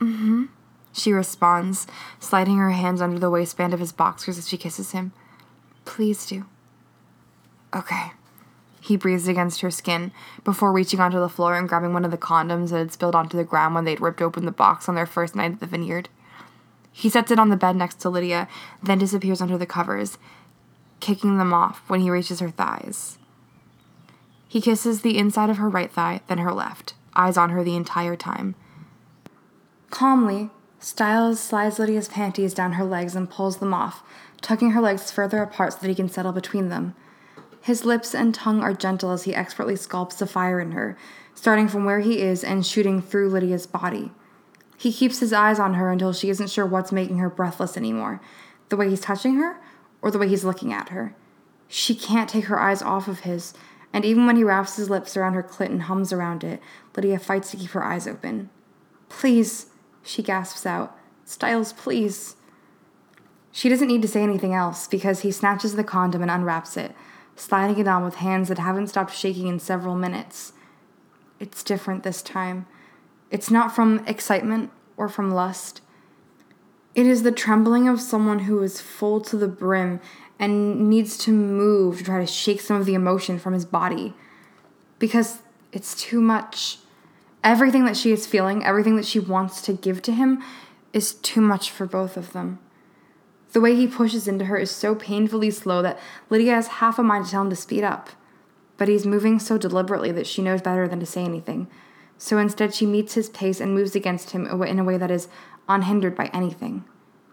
Mm hmm she responds, sliding her hands under the waistband of his boxers as she kisses him. Please do. Okay. He breathes against her skin before reaching onto the floor and grabbing one of the condoms that had spilled onto the ground when they'd ripped open the box on their first night at the vineyard. He sets it on the bed next to Lydia, then disappears under the covers, kicking them off when he reaches her thighs. He kisses the inside of her right thigh, then her left, eyes on her the entire time. Calmly, Stiles slides Lydia's panties down her legs and pulls them off, tucking her legs further apart so that he can settle between them. His lips and tongue are gentle as he expertly sculpts the fire in her, starting from where he is and shooting through Lydia's body. He keeps his eyes on her until she isn't sure what's making her breathless anymore the way he's touching her or the way he's looking at her. She can't take her eyes off of his, and even when he wraps his lips around her clit and hums around it, Lydia fights to keep her eyes open. Please, she gasps out. Stiles, please. She doesn't need to say anything else because he snatches the condom and unwraps it, sliding it on with hands that haven't stopped shaking in several minutes. It's different this time. It's not from excitement or from lust. It is the trembling of someone who is full to the brim and needs to move to try to shake some of the emotion from his body. Because it's too much. Everything that she is feeling, everything that she wants to give to him, is too much for both of them. The way he pushes into her is so painfully slow that Lydia has half a mind to tell him to speed up. But he's moving so deliberately that she knows better than to say anything. So instead, she meets his pace and moves against him in a way that is unhindered by anything.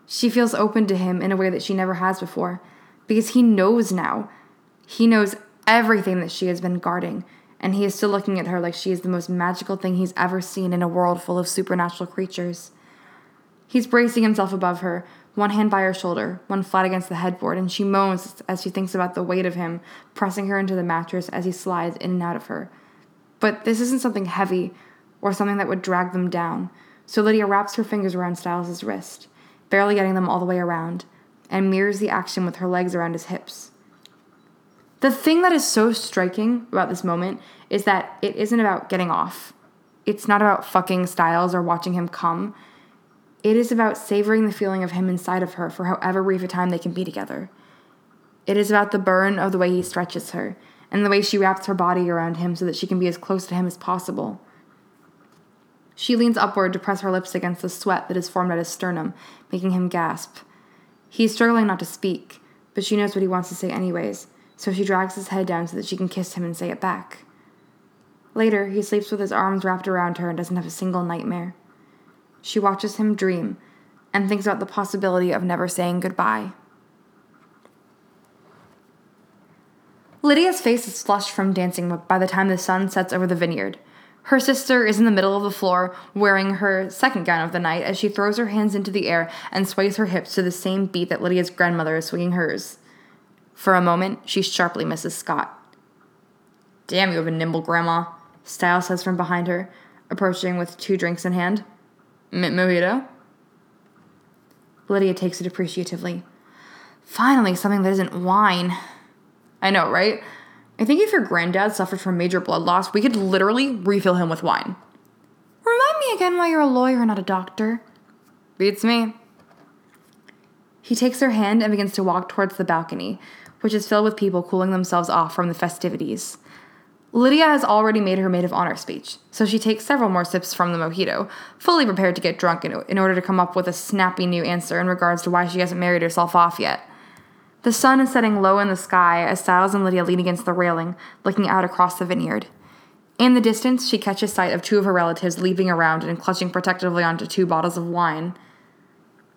She feels open to him in a way that she never has before, because he knows now. He knows everything that she has been guarding, and he is still looking at her like she is the most magical thing he's ever seen in a world full of supernatural creatures. He's bracing himself above her, one hand by her shoulder, one flat against the headboard, and she moans as she thinks about the weight of him pressing her into the mattress as he slides in and out of her. But this isn't something heavy or something that would drag them down, so Lydia wraps her fingers around Stiles' wrist, barely getting them all the way around, and mirrors the action with her legs around his hips. The thing that is so striking about this moment is that it isn't about getting off. It's not about fucking Stiles or watching him come. It is about savoring the feeling of him inside of her for however brief a time they can be together. It is about the burn of the way he stretches her and the way she wraps her body around him so that she can be as close to him as possible. She leans upward to press her lips against the sweat that has formed at his sternum, making him gasp. He is struggling not to speak, but she knows what he wants to say anyways, so she drags his head down so that she can kiss him and say it back. Later, he sleeps with his arms wrapped around her and doesn't have a single nightmare. She watches him dream and thinks about the possibility of never saying goodbye. Lydia's face is flushed from dancing by the time the sun sets over the vineyard. Her sister is in the middle of the floor, wearing her second gown of the night, as she throws her hands into the air and sways her hips to the same beat that Lydia's grandmother is swinging hers. For a moment, she sharply misses Scott. Damn, you have a nimble grandma, Stiles says from behind her, approaching with two drinks in hand. Mojito? Lydia takes it appreciatively. Finally, something that isn't wine. I know, right? I think if your granddad suffered from major blood loss, we could literally refill him with wine. Remind me again why you're a lawyer, and not a doctor. Beats me. He takes her hand and begins to walk towards the balcony, which is filled with people cooling themselves off from the festivities. Lydia has already made her maid of honor speech, so she takes several more sips from the mojito, fully prepared to get drunk in, in order to come up with a snappy new answer in regards to why she hasn't married herself off yet. The sun is setting low in the sky as Stiles and Lydia lean against the railing, looking out across the vineyard. In the distance, she catches sight of two of her relatives leaping around and clutching protectively onto two bottles of wine.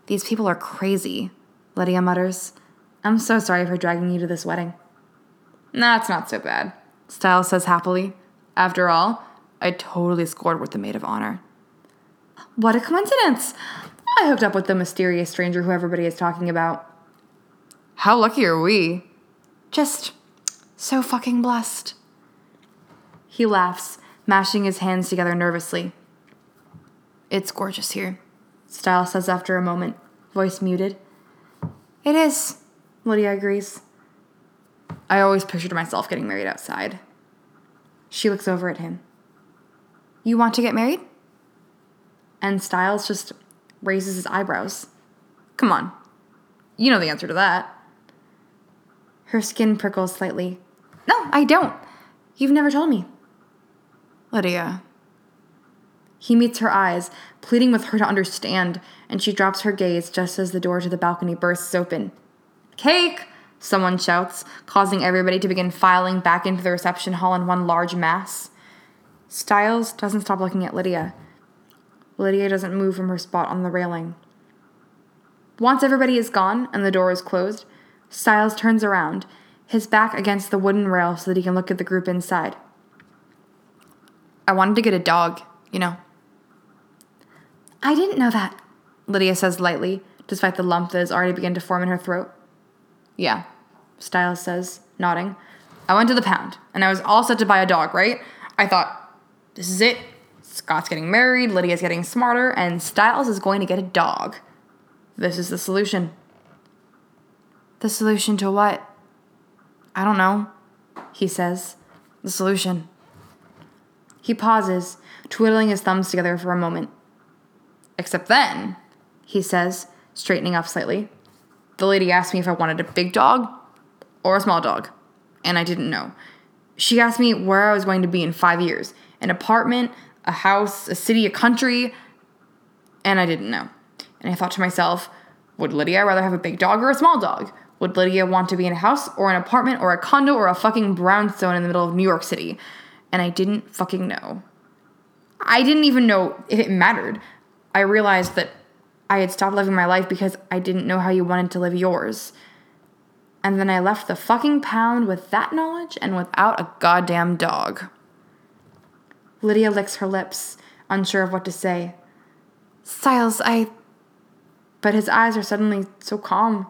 These people are crazy, Lydia mutters. I'm so sorry for dragging you to this wedding. Nah, it's not so bad. Stiles says happily. After all, I totally scored with the maid of honor. What a coincidence! I hooked up with the mysterious stranger who everybody is talking about. How lucky are we? Just so fucking blessed. He laughs, mashing his hands together nervously. It's gorgeous here, Stiles says after a moment, voice muted. It is, Lydia agrees. I always pictured myself getting married outside. She looks over at him. You want to get married? And Stiles just raises his eyebrows. Come on. You know the answer to that. Her skin prickles slightly. No, I don't. You've never told me. Lydia. He meets her eyes, pleading with her to understand, and she drops her gaze just as the door to the balcony bursts open. Cake! someone shouts, causing everybody to begin filing back into the reception hall in one large mass. Stiles doesn't stop looking at Lydia. Lydia doesn't move from her spot on the railing. Once everybody is gone and the door is closed, Stiles turns around, his back against the wooden rail so that he can look at the group inside. I wanted to get a dog, you know. I didn't know that, Lydia says lightly, despite the lump that has already begun to form in her throat. Yeah, Stiles says, nodding. I went to the pound, and I was all set to buy a dog, right? I thought, this is it. Scott's getting married, Lydia's getting smarter, and Stiles is going to get a dog. This is the solution. The solution to what? I don't know, he says. The solution. He pauses, twiddling his thumbs together for a moment. Except then, he says, straightening up slightly, the lady asked me if I wanted a big dog or a small dog, and I didn't know. She asked me where I was going to be in five years an apartment, a house, a city, a country, and I didn't know. And I thought to myself, would Lydia rather have a big dog or a small dog? Would Lydia want to be in a house or an apartment or a condo or a fucking brownstone in the middle of New York City? And I didn't fucking know. I didn't even know if it mattered. I realized that I had stopped living my life because I didn't know how you wanted to live yours. And then I left the fucking pound with that knowledge and without a goddamn dog. Lydia licks her lips, unsure of what to say. Stiles, I. But his eyes are suddenly so calm.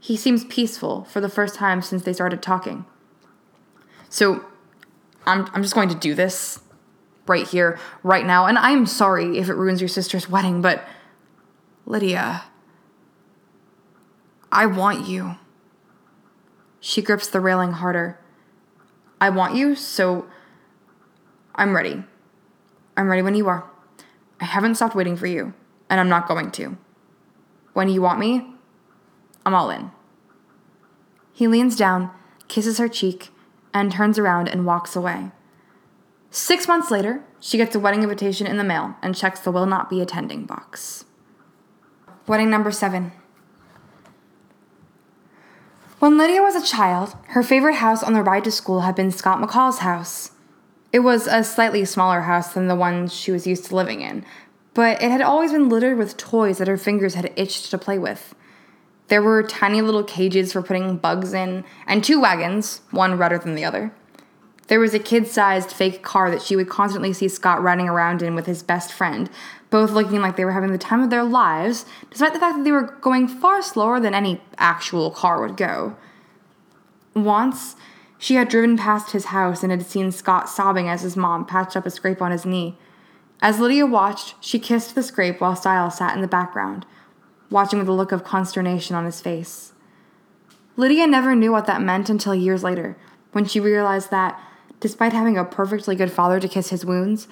He seems peaceful for the first time since they started talking. So, I'm, I'm just going to do this right here, right now, and I'm sorry if it ruins your sister's wedding, but. Lydia. I want you. She grips the railing harder. I want you, so I'm ready. I'm ready when you are. I haven't stopped waiting for you, and I'm not going to. When you want me, I'm all in. He leans down, kisses her cheek, and turns around and walks away. Six months later, she gets a wedding invitation in the mail and checks the will not be attending box. Wedding number seven. When Lydia was a child, her favorite house on the ride to school had been Scott McCall's house. It was a slightly smaller house than the one she was used to living in, but it had always been littered with toys that her fingers had itched to play with. There were tiny little cages for putting bugs in, and two wagons, one redder than the other. There was a kid sized fake car that she would constantly see Scott riding around in with his best friend, both looking like they were having the time of their lives, despite the fact that they were going far slower than any actual car would go. Once, she had driven past his house and had seen Scott sobbing as his mom patched up a scrape on his knee. As Lydia watched, she kissed the scrape while Stiles sat in the background, watching with a look of consternation on his face. Lydia never knew what that meant until years later, when she realized that, despite having a perfectly good father to kiss his wounds,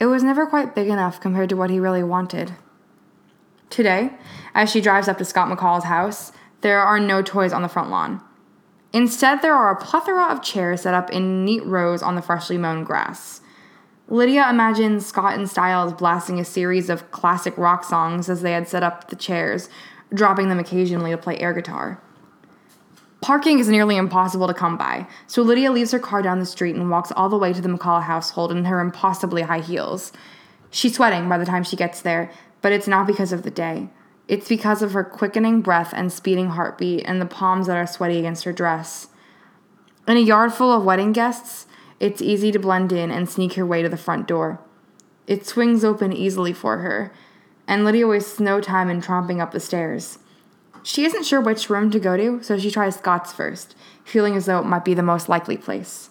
it was never quite big enough compared to what he really wanted. Today, as she drives up to Scott McCall's house, there are no toys on the front lawn. Instead, there are a plethora of chairs set up in neat rows on the freshly mown grass. Lydia imagines Scott and Stiles blasting a series of classic rock songs as they had set up the chairs, dropping them occasionally to play air guitar. Parking is nearly impossible to come by, so Lydia leaves her car down the street and walks all the way to the McCall household in her impossibly high heels. She's sweating by the time she gets there, but it's not because of the day. It's because of her quickening breath and speeding heartbeat and the palms that are sweaty against her dress. In a yard full of wedding guests, it's easy to blend in and sneak her way to the front door. It swings open easily for her, and Lydia wastes no time in tromping up the stairs. She isn't sure which room to go to, so she tries Scott's first, feeling as though it might be the most likely place.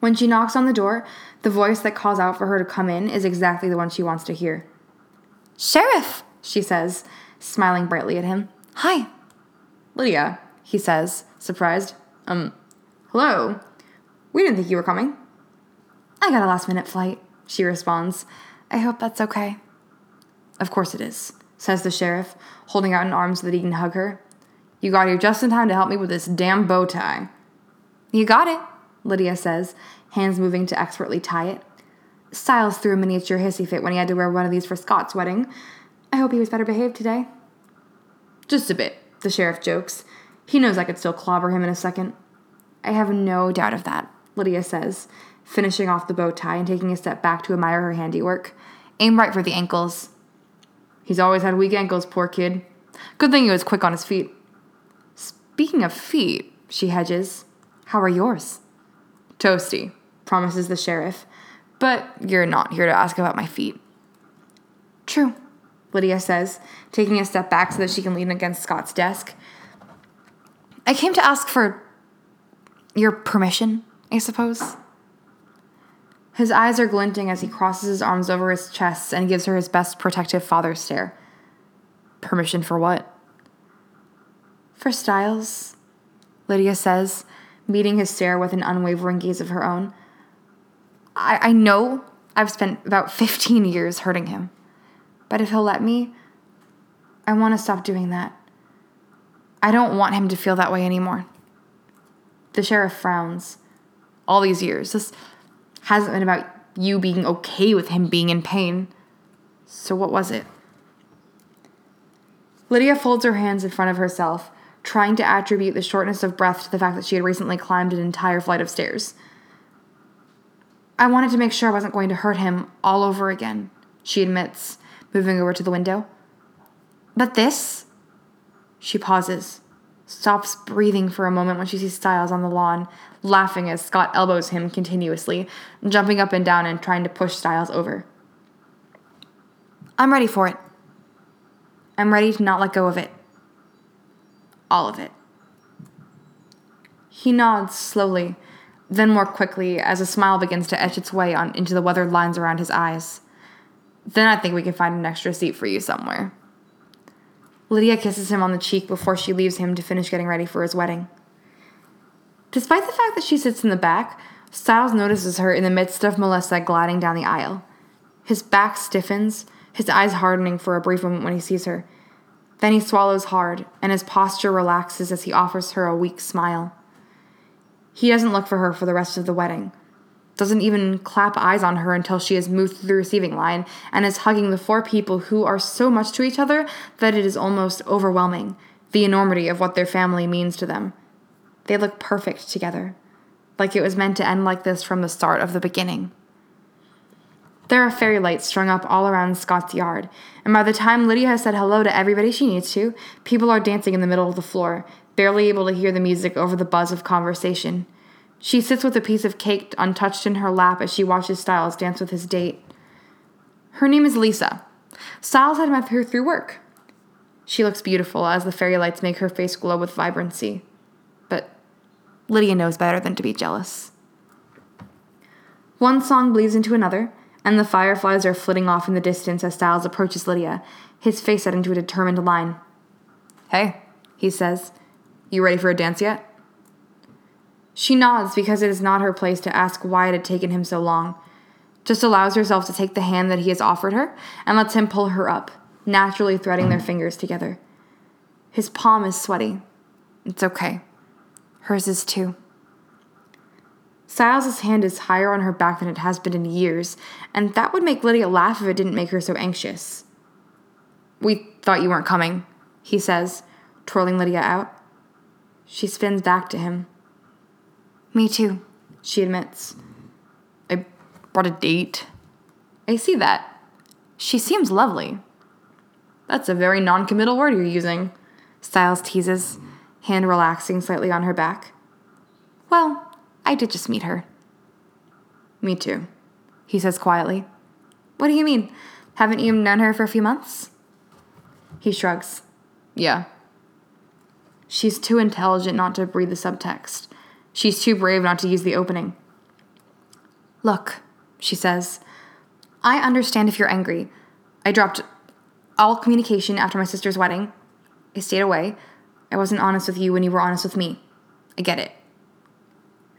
When she knocks on the door, the voice that calls out for her to come in is exactly the one she wants to hear. Sheriff, she says, smiling brightly at him. Hi. Lydia, he says, surprised. Um, hello. We didn't think you were coming. I got a last minute flight, she responds. I hope that's okay. Of course it is, says the sheriff, holding out an arm so that he can hug her. You got here just in time to help me with this damn bow tie. You got it, Lydia says, hands moving to expertly tie it. Stiles threw a miniature hissy fit when he had to wear one of these for Scott's wedding. I hope he was better behaved today. Just a bit, the sheriff jokes. He knows I could still clobber him in a second. I have no doubt of that, Lydia says, finishing off the bow tie and taking a step back to admire her handiwork. Aim right for the ankles. He's always had weak ankles, poor kid, Good thing he was quick on his feet. Speaking of feet, she hedges, how are yours? Toasty, promises the sheriff. But you're not here to ask about my feet. True, Lydia says, taking a step back so that she can lean against Scott's desk. I came to ask for your permission, I suppose. His eyes are glinting as he crosses his arms over his chest and gives her his best protective father stare. Permission for what? For Stiles, Lydia says, meeting his stare with an unwavering gaze of her own. I, I know I've spent about 15 years hurting him, but if he'll let me, I want to stop doing that. I don't want him to feel that way anymore. The sheriff frowns. All these years, this hasn't been about you being okay with him being in pain. So, what was it? Lydia folds her hands in front of herself, trying to attribute the shortness of breath to the fact that she had recently climbed an entire flight of stairs. I wanted to make sure I wasn't going to hurt him all over again, she admits, moving over to the window. But this? She pauses, stops breathing for a moment when she sees Stiles on the lawn, laughing as Scott elbows him continuously, jumping up and down and trying to push Stiles over. I'm ready for it. I'm ready to not let go of it. All of it. He nods slowly, then more quickly as a smile begins to etch its way on into the weathered lines around his eyes. Then I think we can find an extra seat for you somewhere. Lydia kisses him on the cheek before she leaves him to finish getting ready for his wedding. Despite the fact that she sits in the back, Stiles notices her in the midst of Melissa gliding down the aisle. His back stiffens, his eyes hardening for a brief moment when he sees her. Then he swallows hard, and his posture relaxes as he offers her a weak smile. He doesn't look for her for the rest of the wedding, doesn't even clap eyes on her until she has moved through the receiving line and is hugging the four people who are so much to each other that it is almost overwhelming the enormity of what their family means to them. They look perfect together, like it was meant to end like this from the start of the beginning. There are fairy lights strung up all around Scott's yard, and by the time Lydia has said hello to everybody she needs to, people are dancing in the middle of the floor, barely able to hear the music over the buzz of conversation. She sits with a piece of cake untouched in her lap as she watches Stiles dance with his date. Her name is Lisa. Stiles had met her through work. She looks beautiful as the fairy lights make her face glow with vibrancy. But Lydia knows better than to be jealous. One song bleeds into another, and the fireflies are flitting off in the distance as Stiles approaches Lydia, his face set into a determined line. Hey, he says, you ready for a dance yet? She nods because it is not her place to ask why it had taken him so long. Just allows herself to take the hand that he has offered her and lets him pull her up, naturally threading their fingers together. His palm is sweaty. It's okay. Hers is too. Stiles' hand is higher on her back than it has been in years, and that would make Lydia laugh if it didn't make her so anxious. We thought you weren't coming, he says, twirling Lydia out. She spins back to him. Me too, she admits. I brought a date. I see that. She seems lovely. That's a very non committal word you're using, Stiles teases, hand relaxing slightly on her back. Well, I did just meet her. Me too, he says quietly. What do you mean? Haven't you known her for a few months? He shrugs. Yeah. She's too intelligent not to read the subtext. She's too brave not to use the opening. Look, she says, I understand if you're angry. I dropped all communication after my sister's wedding. I stayed away. I wasn't honest with you when you were honest with me. I get it.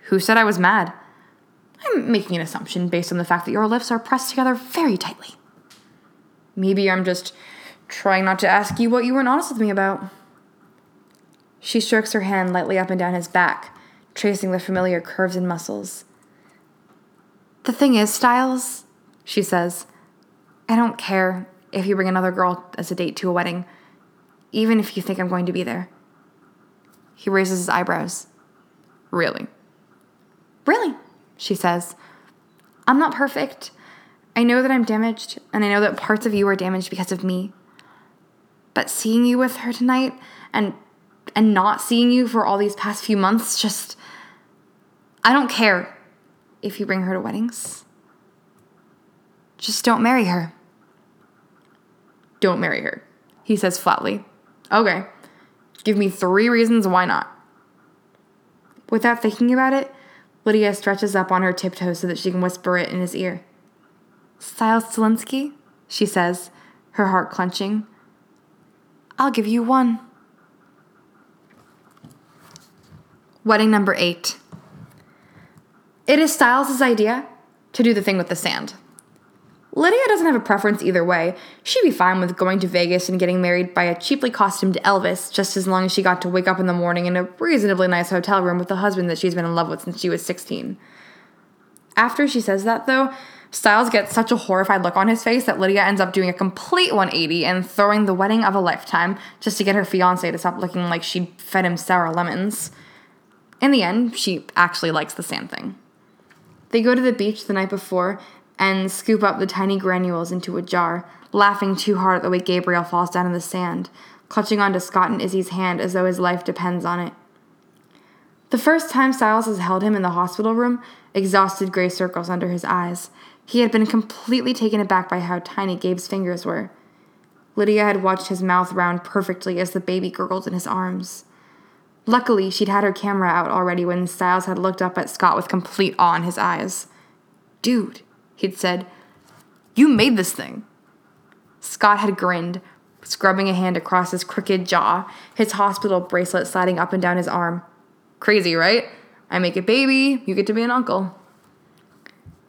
Who said I was mad? I'm making an assumption based on the fact that your lips are pressed together very tightly. Maybe I'm just trying not to ask you what you weren't honest with me about. She strokes her hand lightly up and down his back, tracing the familiar curves and muscles. The thing is, Stiles, she says, I don't care if you bring another girl as a date to a wedding, even if you think I'm going to be there. He raises his eyebrows. Really? Really, she says. I'm not perfect. I know that I'm damaged, and I know that parts of you are damaged because of me. but seeing you with her tonight and and not seeing you for all these past few months just I don't care if you bring her to weddings. Just don't marry her. Don't marry her, he says flatly. Okay. Give me three reasons why not. Without thinking about it, Lydia stretches up on her tiptoes so that she can whisper it in his ear. Stiles Stilinski, she says, her heart clenching. I'll give you one. Wedding number eight. It is Stiles' idea to do the thing with the sand. Lydia doesn't have a preference either way. She'd be fine with going to Vegas and getting married by a cheaply costumed Elvis, just as long as she got to wake up in the morning in a reasonably nice hotel room with the husband that she's been in love with since she was 16. After she says that, though, Stiles gets such a horrified look on his face that Lydia ends up doing a complete 180 and throwing the wedding of a lifetime just to get her fiance to stop looking like she fed him sour lemons. In the end, she actually likes the sand thing. They go to the beach the night before and scoop up the tiny granules into a jar, laughing too hard at the way Gabriel falls down in the sand, clutching onto Scott and Izzy's hand as though his life depends on it. The first time Stiles has held him in the hospital room, exhausted gray circles under his eyes. He had been completely taken aback by how tiny Gabe's fingers were. Lydia had watched his mouth round perfectly as the baby gurgled in his arms. Luckily, she'd had her camera out already when Stiles had looked up at Scott with complete awe in his eyes. Dude, he'd said, You made this thing. Scott had grinned, scrubbing a hand across his crooked jaw, his hospital bracelet sliding up and down his arm. Crazy, right? I make a baby, you get to be an uncle.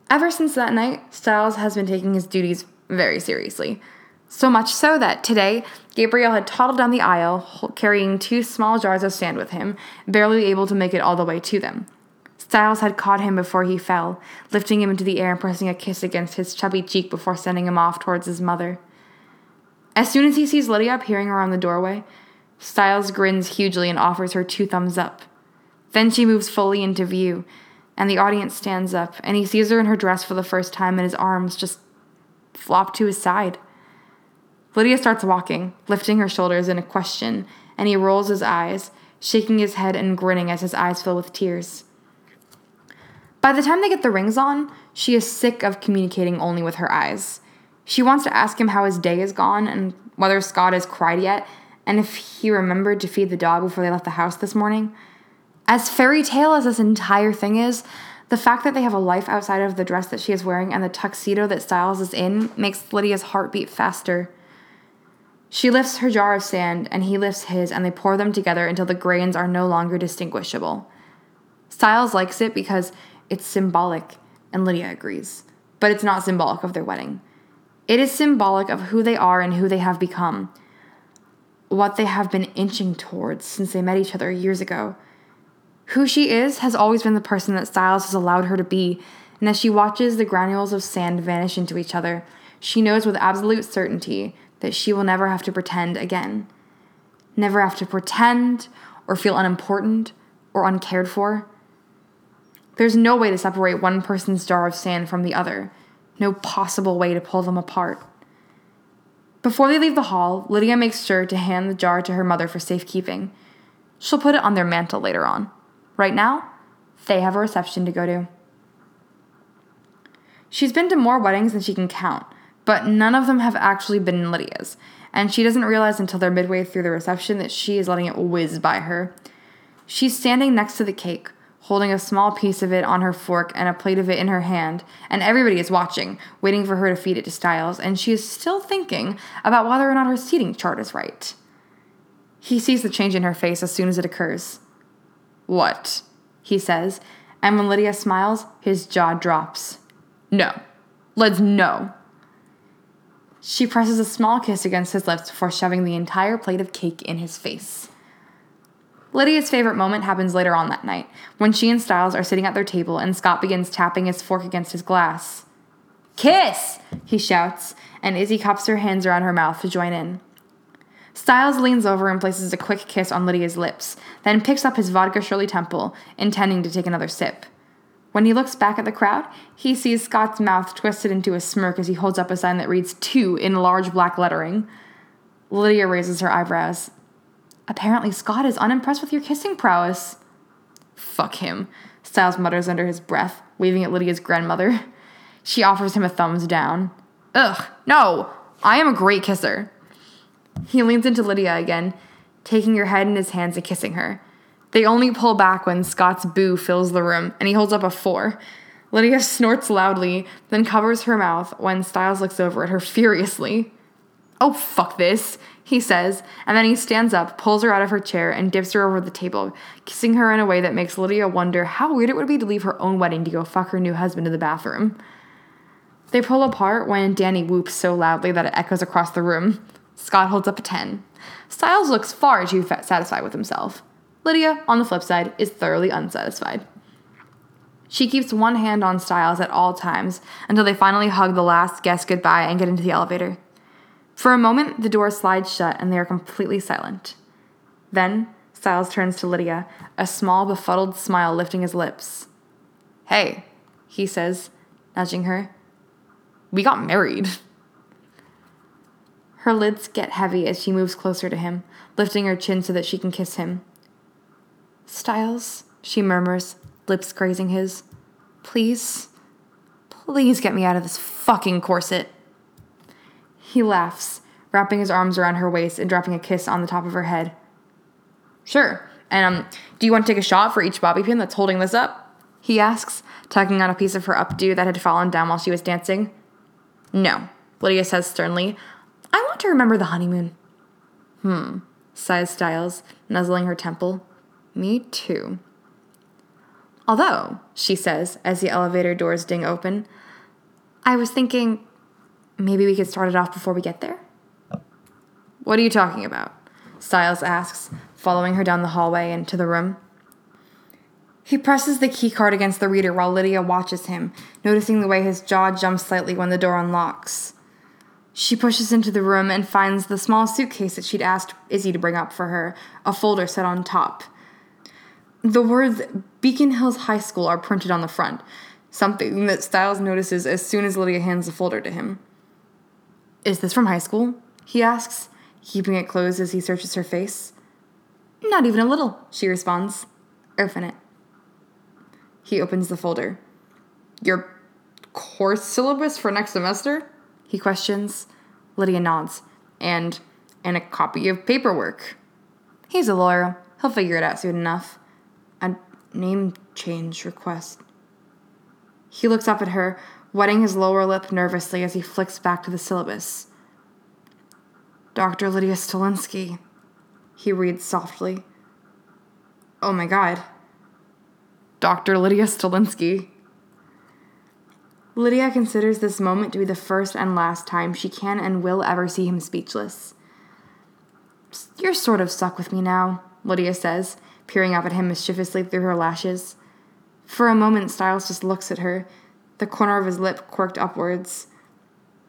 Ever since that night, Stiles has been taking his duties very seriously. So much so that today, Gabriel had toddled down the aisle, carrying two small jars of sand with him, barely able to make it all the way to them. Stiles had caught him before he fell, lifting him into the air and pressing a kiss against his chubby cheek before sending him off towards his mother. As soon as he sees Lydia appearing around the doorway, Stiles grins hugely and offers her two thumbs up. Then she moves fully into view, and the audience stands up, and he sees her in her dress for the first time, and his arms just flop to his side. Lydia starts walking, lifting her shoulders in a question, and he rolls his eyes, shaking his head and grinning as his eyes fill with tears. By the time they get the rings on, she is sick of communicating only with her eyes. She wants to ask him how his day has gone and whether Scott has cried yet, and if he remembered to feed the dog before they left the house this morning. As fairy tale as this entire thing is, the fact that they have a life outside of the dress that she is wearing and the tuxedo that Stiles is in makes Lydia's heart beat faster. She lifts her jar of sand, and he lifts his, and they pour them together until the grains are no longer distinguishable. Stiles likes it because it's symbolic, and Lydia agrees. But it's not symbolic of their wedding. It is symbolic of who they are and who they have become, what they have been inching towards since they met each other years ago. Who she is has always been the person that Stiles has allowed her to be, and as she watches the granules of sand vanish into each other, she knows with absolute certainty that she will never have to pretend again. Never have to pretend or feel unimportant or uncared for. There's no way to separate one person's jar of sand from the other, no possible way to pull them apart. Before they leave the hall, Lydia makes sure to hand the jar to her mother for safekeeping. She'll put it on their mantle later on. Right now, they have a reception to go to. She's been to more weddings than she can count, but none of them have actually been Lydia's, and she doesn't realize until they're midway through the reception that she is letting it whiz by her. She's standing next to the cake, holding a small piece of it on her fork and a plate of it in her hand, and everybody is watching, waiting for her to feed it to Stiles, and she is still thinking about whether or not her seating chart is right. He sees the change in her face as soon as it occurs. What? he says, and when Lydia smiles, his jaw drops. No. Let's no. She presses a small kiss against his lips before shoving the entire plate of cake in his face. Lydia's favorite moment happens later on that night, when she and Stiles are sitting at their table and Scott begins tapping his fork against his glass. Kiss! he shouts, and Izzy cups her hands around her mouth to join in. Stiles leans over and places a quick kiss on Lydia's lips, then picks up his vodka Shirley Temple, intending to take another sip. When he looks back at the crowd, he sees Scott's mouth twisted into a smirk as he holds up a sign that reads two in large black lettering. Lydia raises her eyebrows. Apparently, Scott is unimpressed with your kissing prowess. Fuck him, Stiles mutters under his breath, waving at Lydia's grandmother. She offers him a thumbs down. Ugh, no, I am a great kisser. He leans into Lydia again, taking her head in his hands and kissing her. They only pull back when Scott's boo fills the room, and he holds up a four. Lydia snorts loudly, then covers her mouth when Stiles looks over at her furiously. Oh, fuck this, he says, and then he stands up, pulls her out of her chair, and dips her over the table, kissing her in a way that makes Lydia wonder how weird it would be to leave her own wedding to go fuck her new husband in the bathroom. They pull apart when Danny whoops so loudly that it echoes across the room. Scott holds up a 10. Stiles looks far too satisfied with himself. Lydia, on the flip side, is thoroughly unsatisfied. She keeps one hand on Stiles at all times until they finally hug the last guest goodbye and get into the elevator. For a moment, the door slides shut and they are completely silent. Then, Stiles turns to Lydia, a small, befuddled smile lifting his lips. Hey, he says, nudging her. We got married. Her lids get heavy as she moves closer to him, lifting her chin so that she can kiss him. Stiles, she murmurs, lips grazing his. Please, please get me out of this fucking corset. He laughs, wrapping his arms around her waist and dropping a kiss on the top of her head. Sure. And um, do you want to take a shot for each bobby pin that's holding this up? He asks, tugging on a piece of her updo that had fallen down while she was dancing. No, Lydia says sternly. I want to remember the honeymoon. Hmm, sighs Stiles, nuzzling her temple. Me too. Although, she says as the elevator doors ding open, I was thinking maybe we could start it off before we get there. What are you talking about? Stiles asks, following her down the hallway into the room. He presses the keycard against the reader while Lydia watches him, noticing the way his jaw jumps slightly when the door unlocks. She pushes into the room and finds the small suitcase that she'd asked Izzy to bring up for her, a folder set on top. The words Beacon Hills High School are printed on the front, something that Stiles notices as soon as Lydia hands the folder to him. Is this from high school? he asks, keeping it closed as he searches her face. Not even a little, she responds. Open it. He opens the folder. Your course syllabus for next semester? He questions. Lydia nods. And and a copy of paperwork. He's a lawyer. He'll figure it out soon enough. Name change request. He looks up at her, wetting his lower lip nervously as he flicks back to the syllabus. Dr. Lydia Stilinski, he reads softly. Oh my god. Dr. Lydia Stilinski. Lydia considers this moment to be the first and last time she can and will ever see him speechless. You're sort of stuck with me now, Lydia says, peering up at him mischievously through her lashes. For a moment, Stiles just looks at her, the corner of his lip quirked upwards.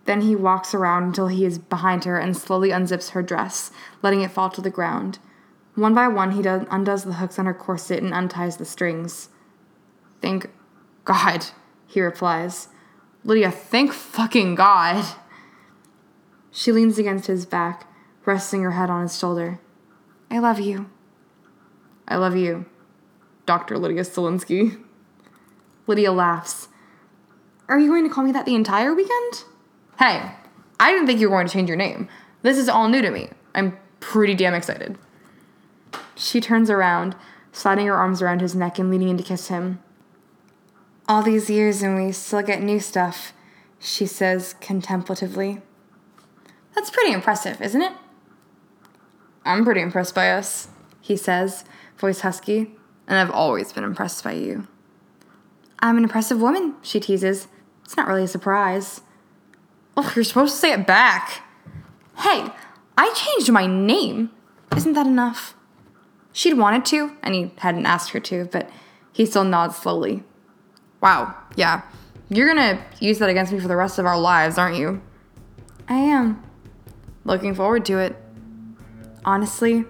Then he walks around until he is behind her and slowly unzips her dress, letting it fall to the ground. One by one, he does, undoes the hooks on her corset and unties the strings. Thank God, he replies. Lydia, thank fucking God. She leans against his back, resting her head on his shoulder. I love you. I love you, Dr. Lydia Stilinski. Lydia laughs. Are you going to call me that the entire weekend? Hey, I didn't think you were going to change your name. This is all new to me. I'm pretty damn excited. She turns around, sliding her arms around his neck and leaning in to kiss him. All these years and we still get new stuff, she says contemplatively. That's pretty impressive, isn't it? I'm pretty impressed by us, he says, voice husky, and I've always been impressed by you. I'm an impressive woman, she teases. It's not really a surprise. Oh, you're supposed to say it back. Hey, I changed my name. Isn't that enough? She'd wanted to, and he hadn't asked her to, but he still nods slowly. Wow, yeah. You're gonna use that against me for the rest of our lives, aren't you? I am. Looking forward to it. Honestly,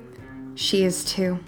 she is too.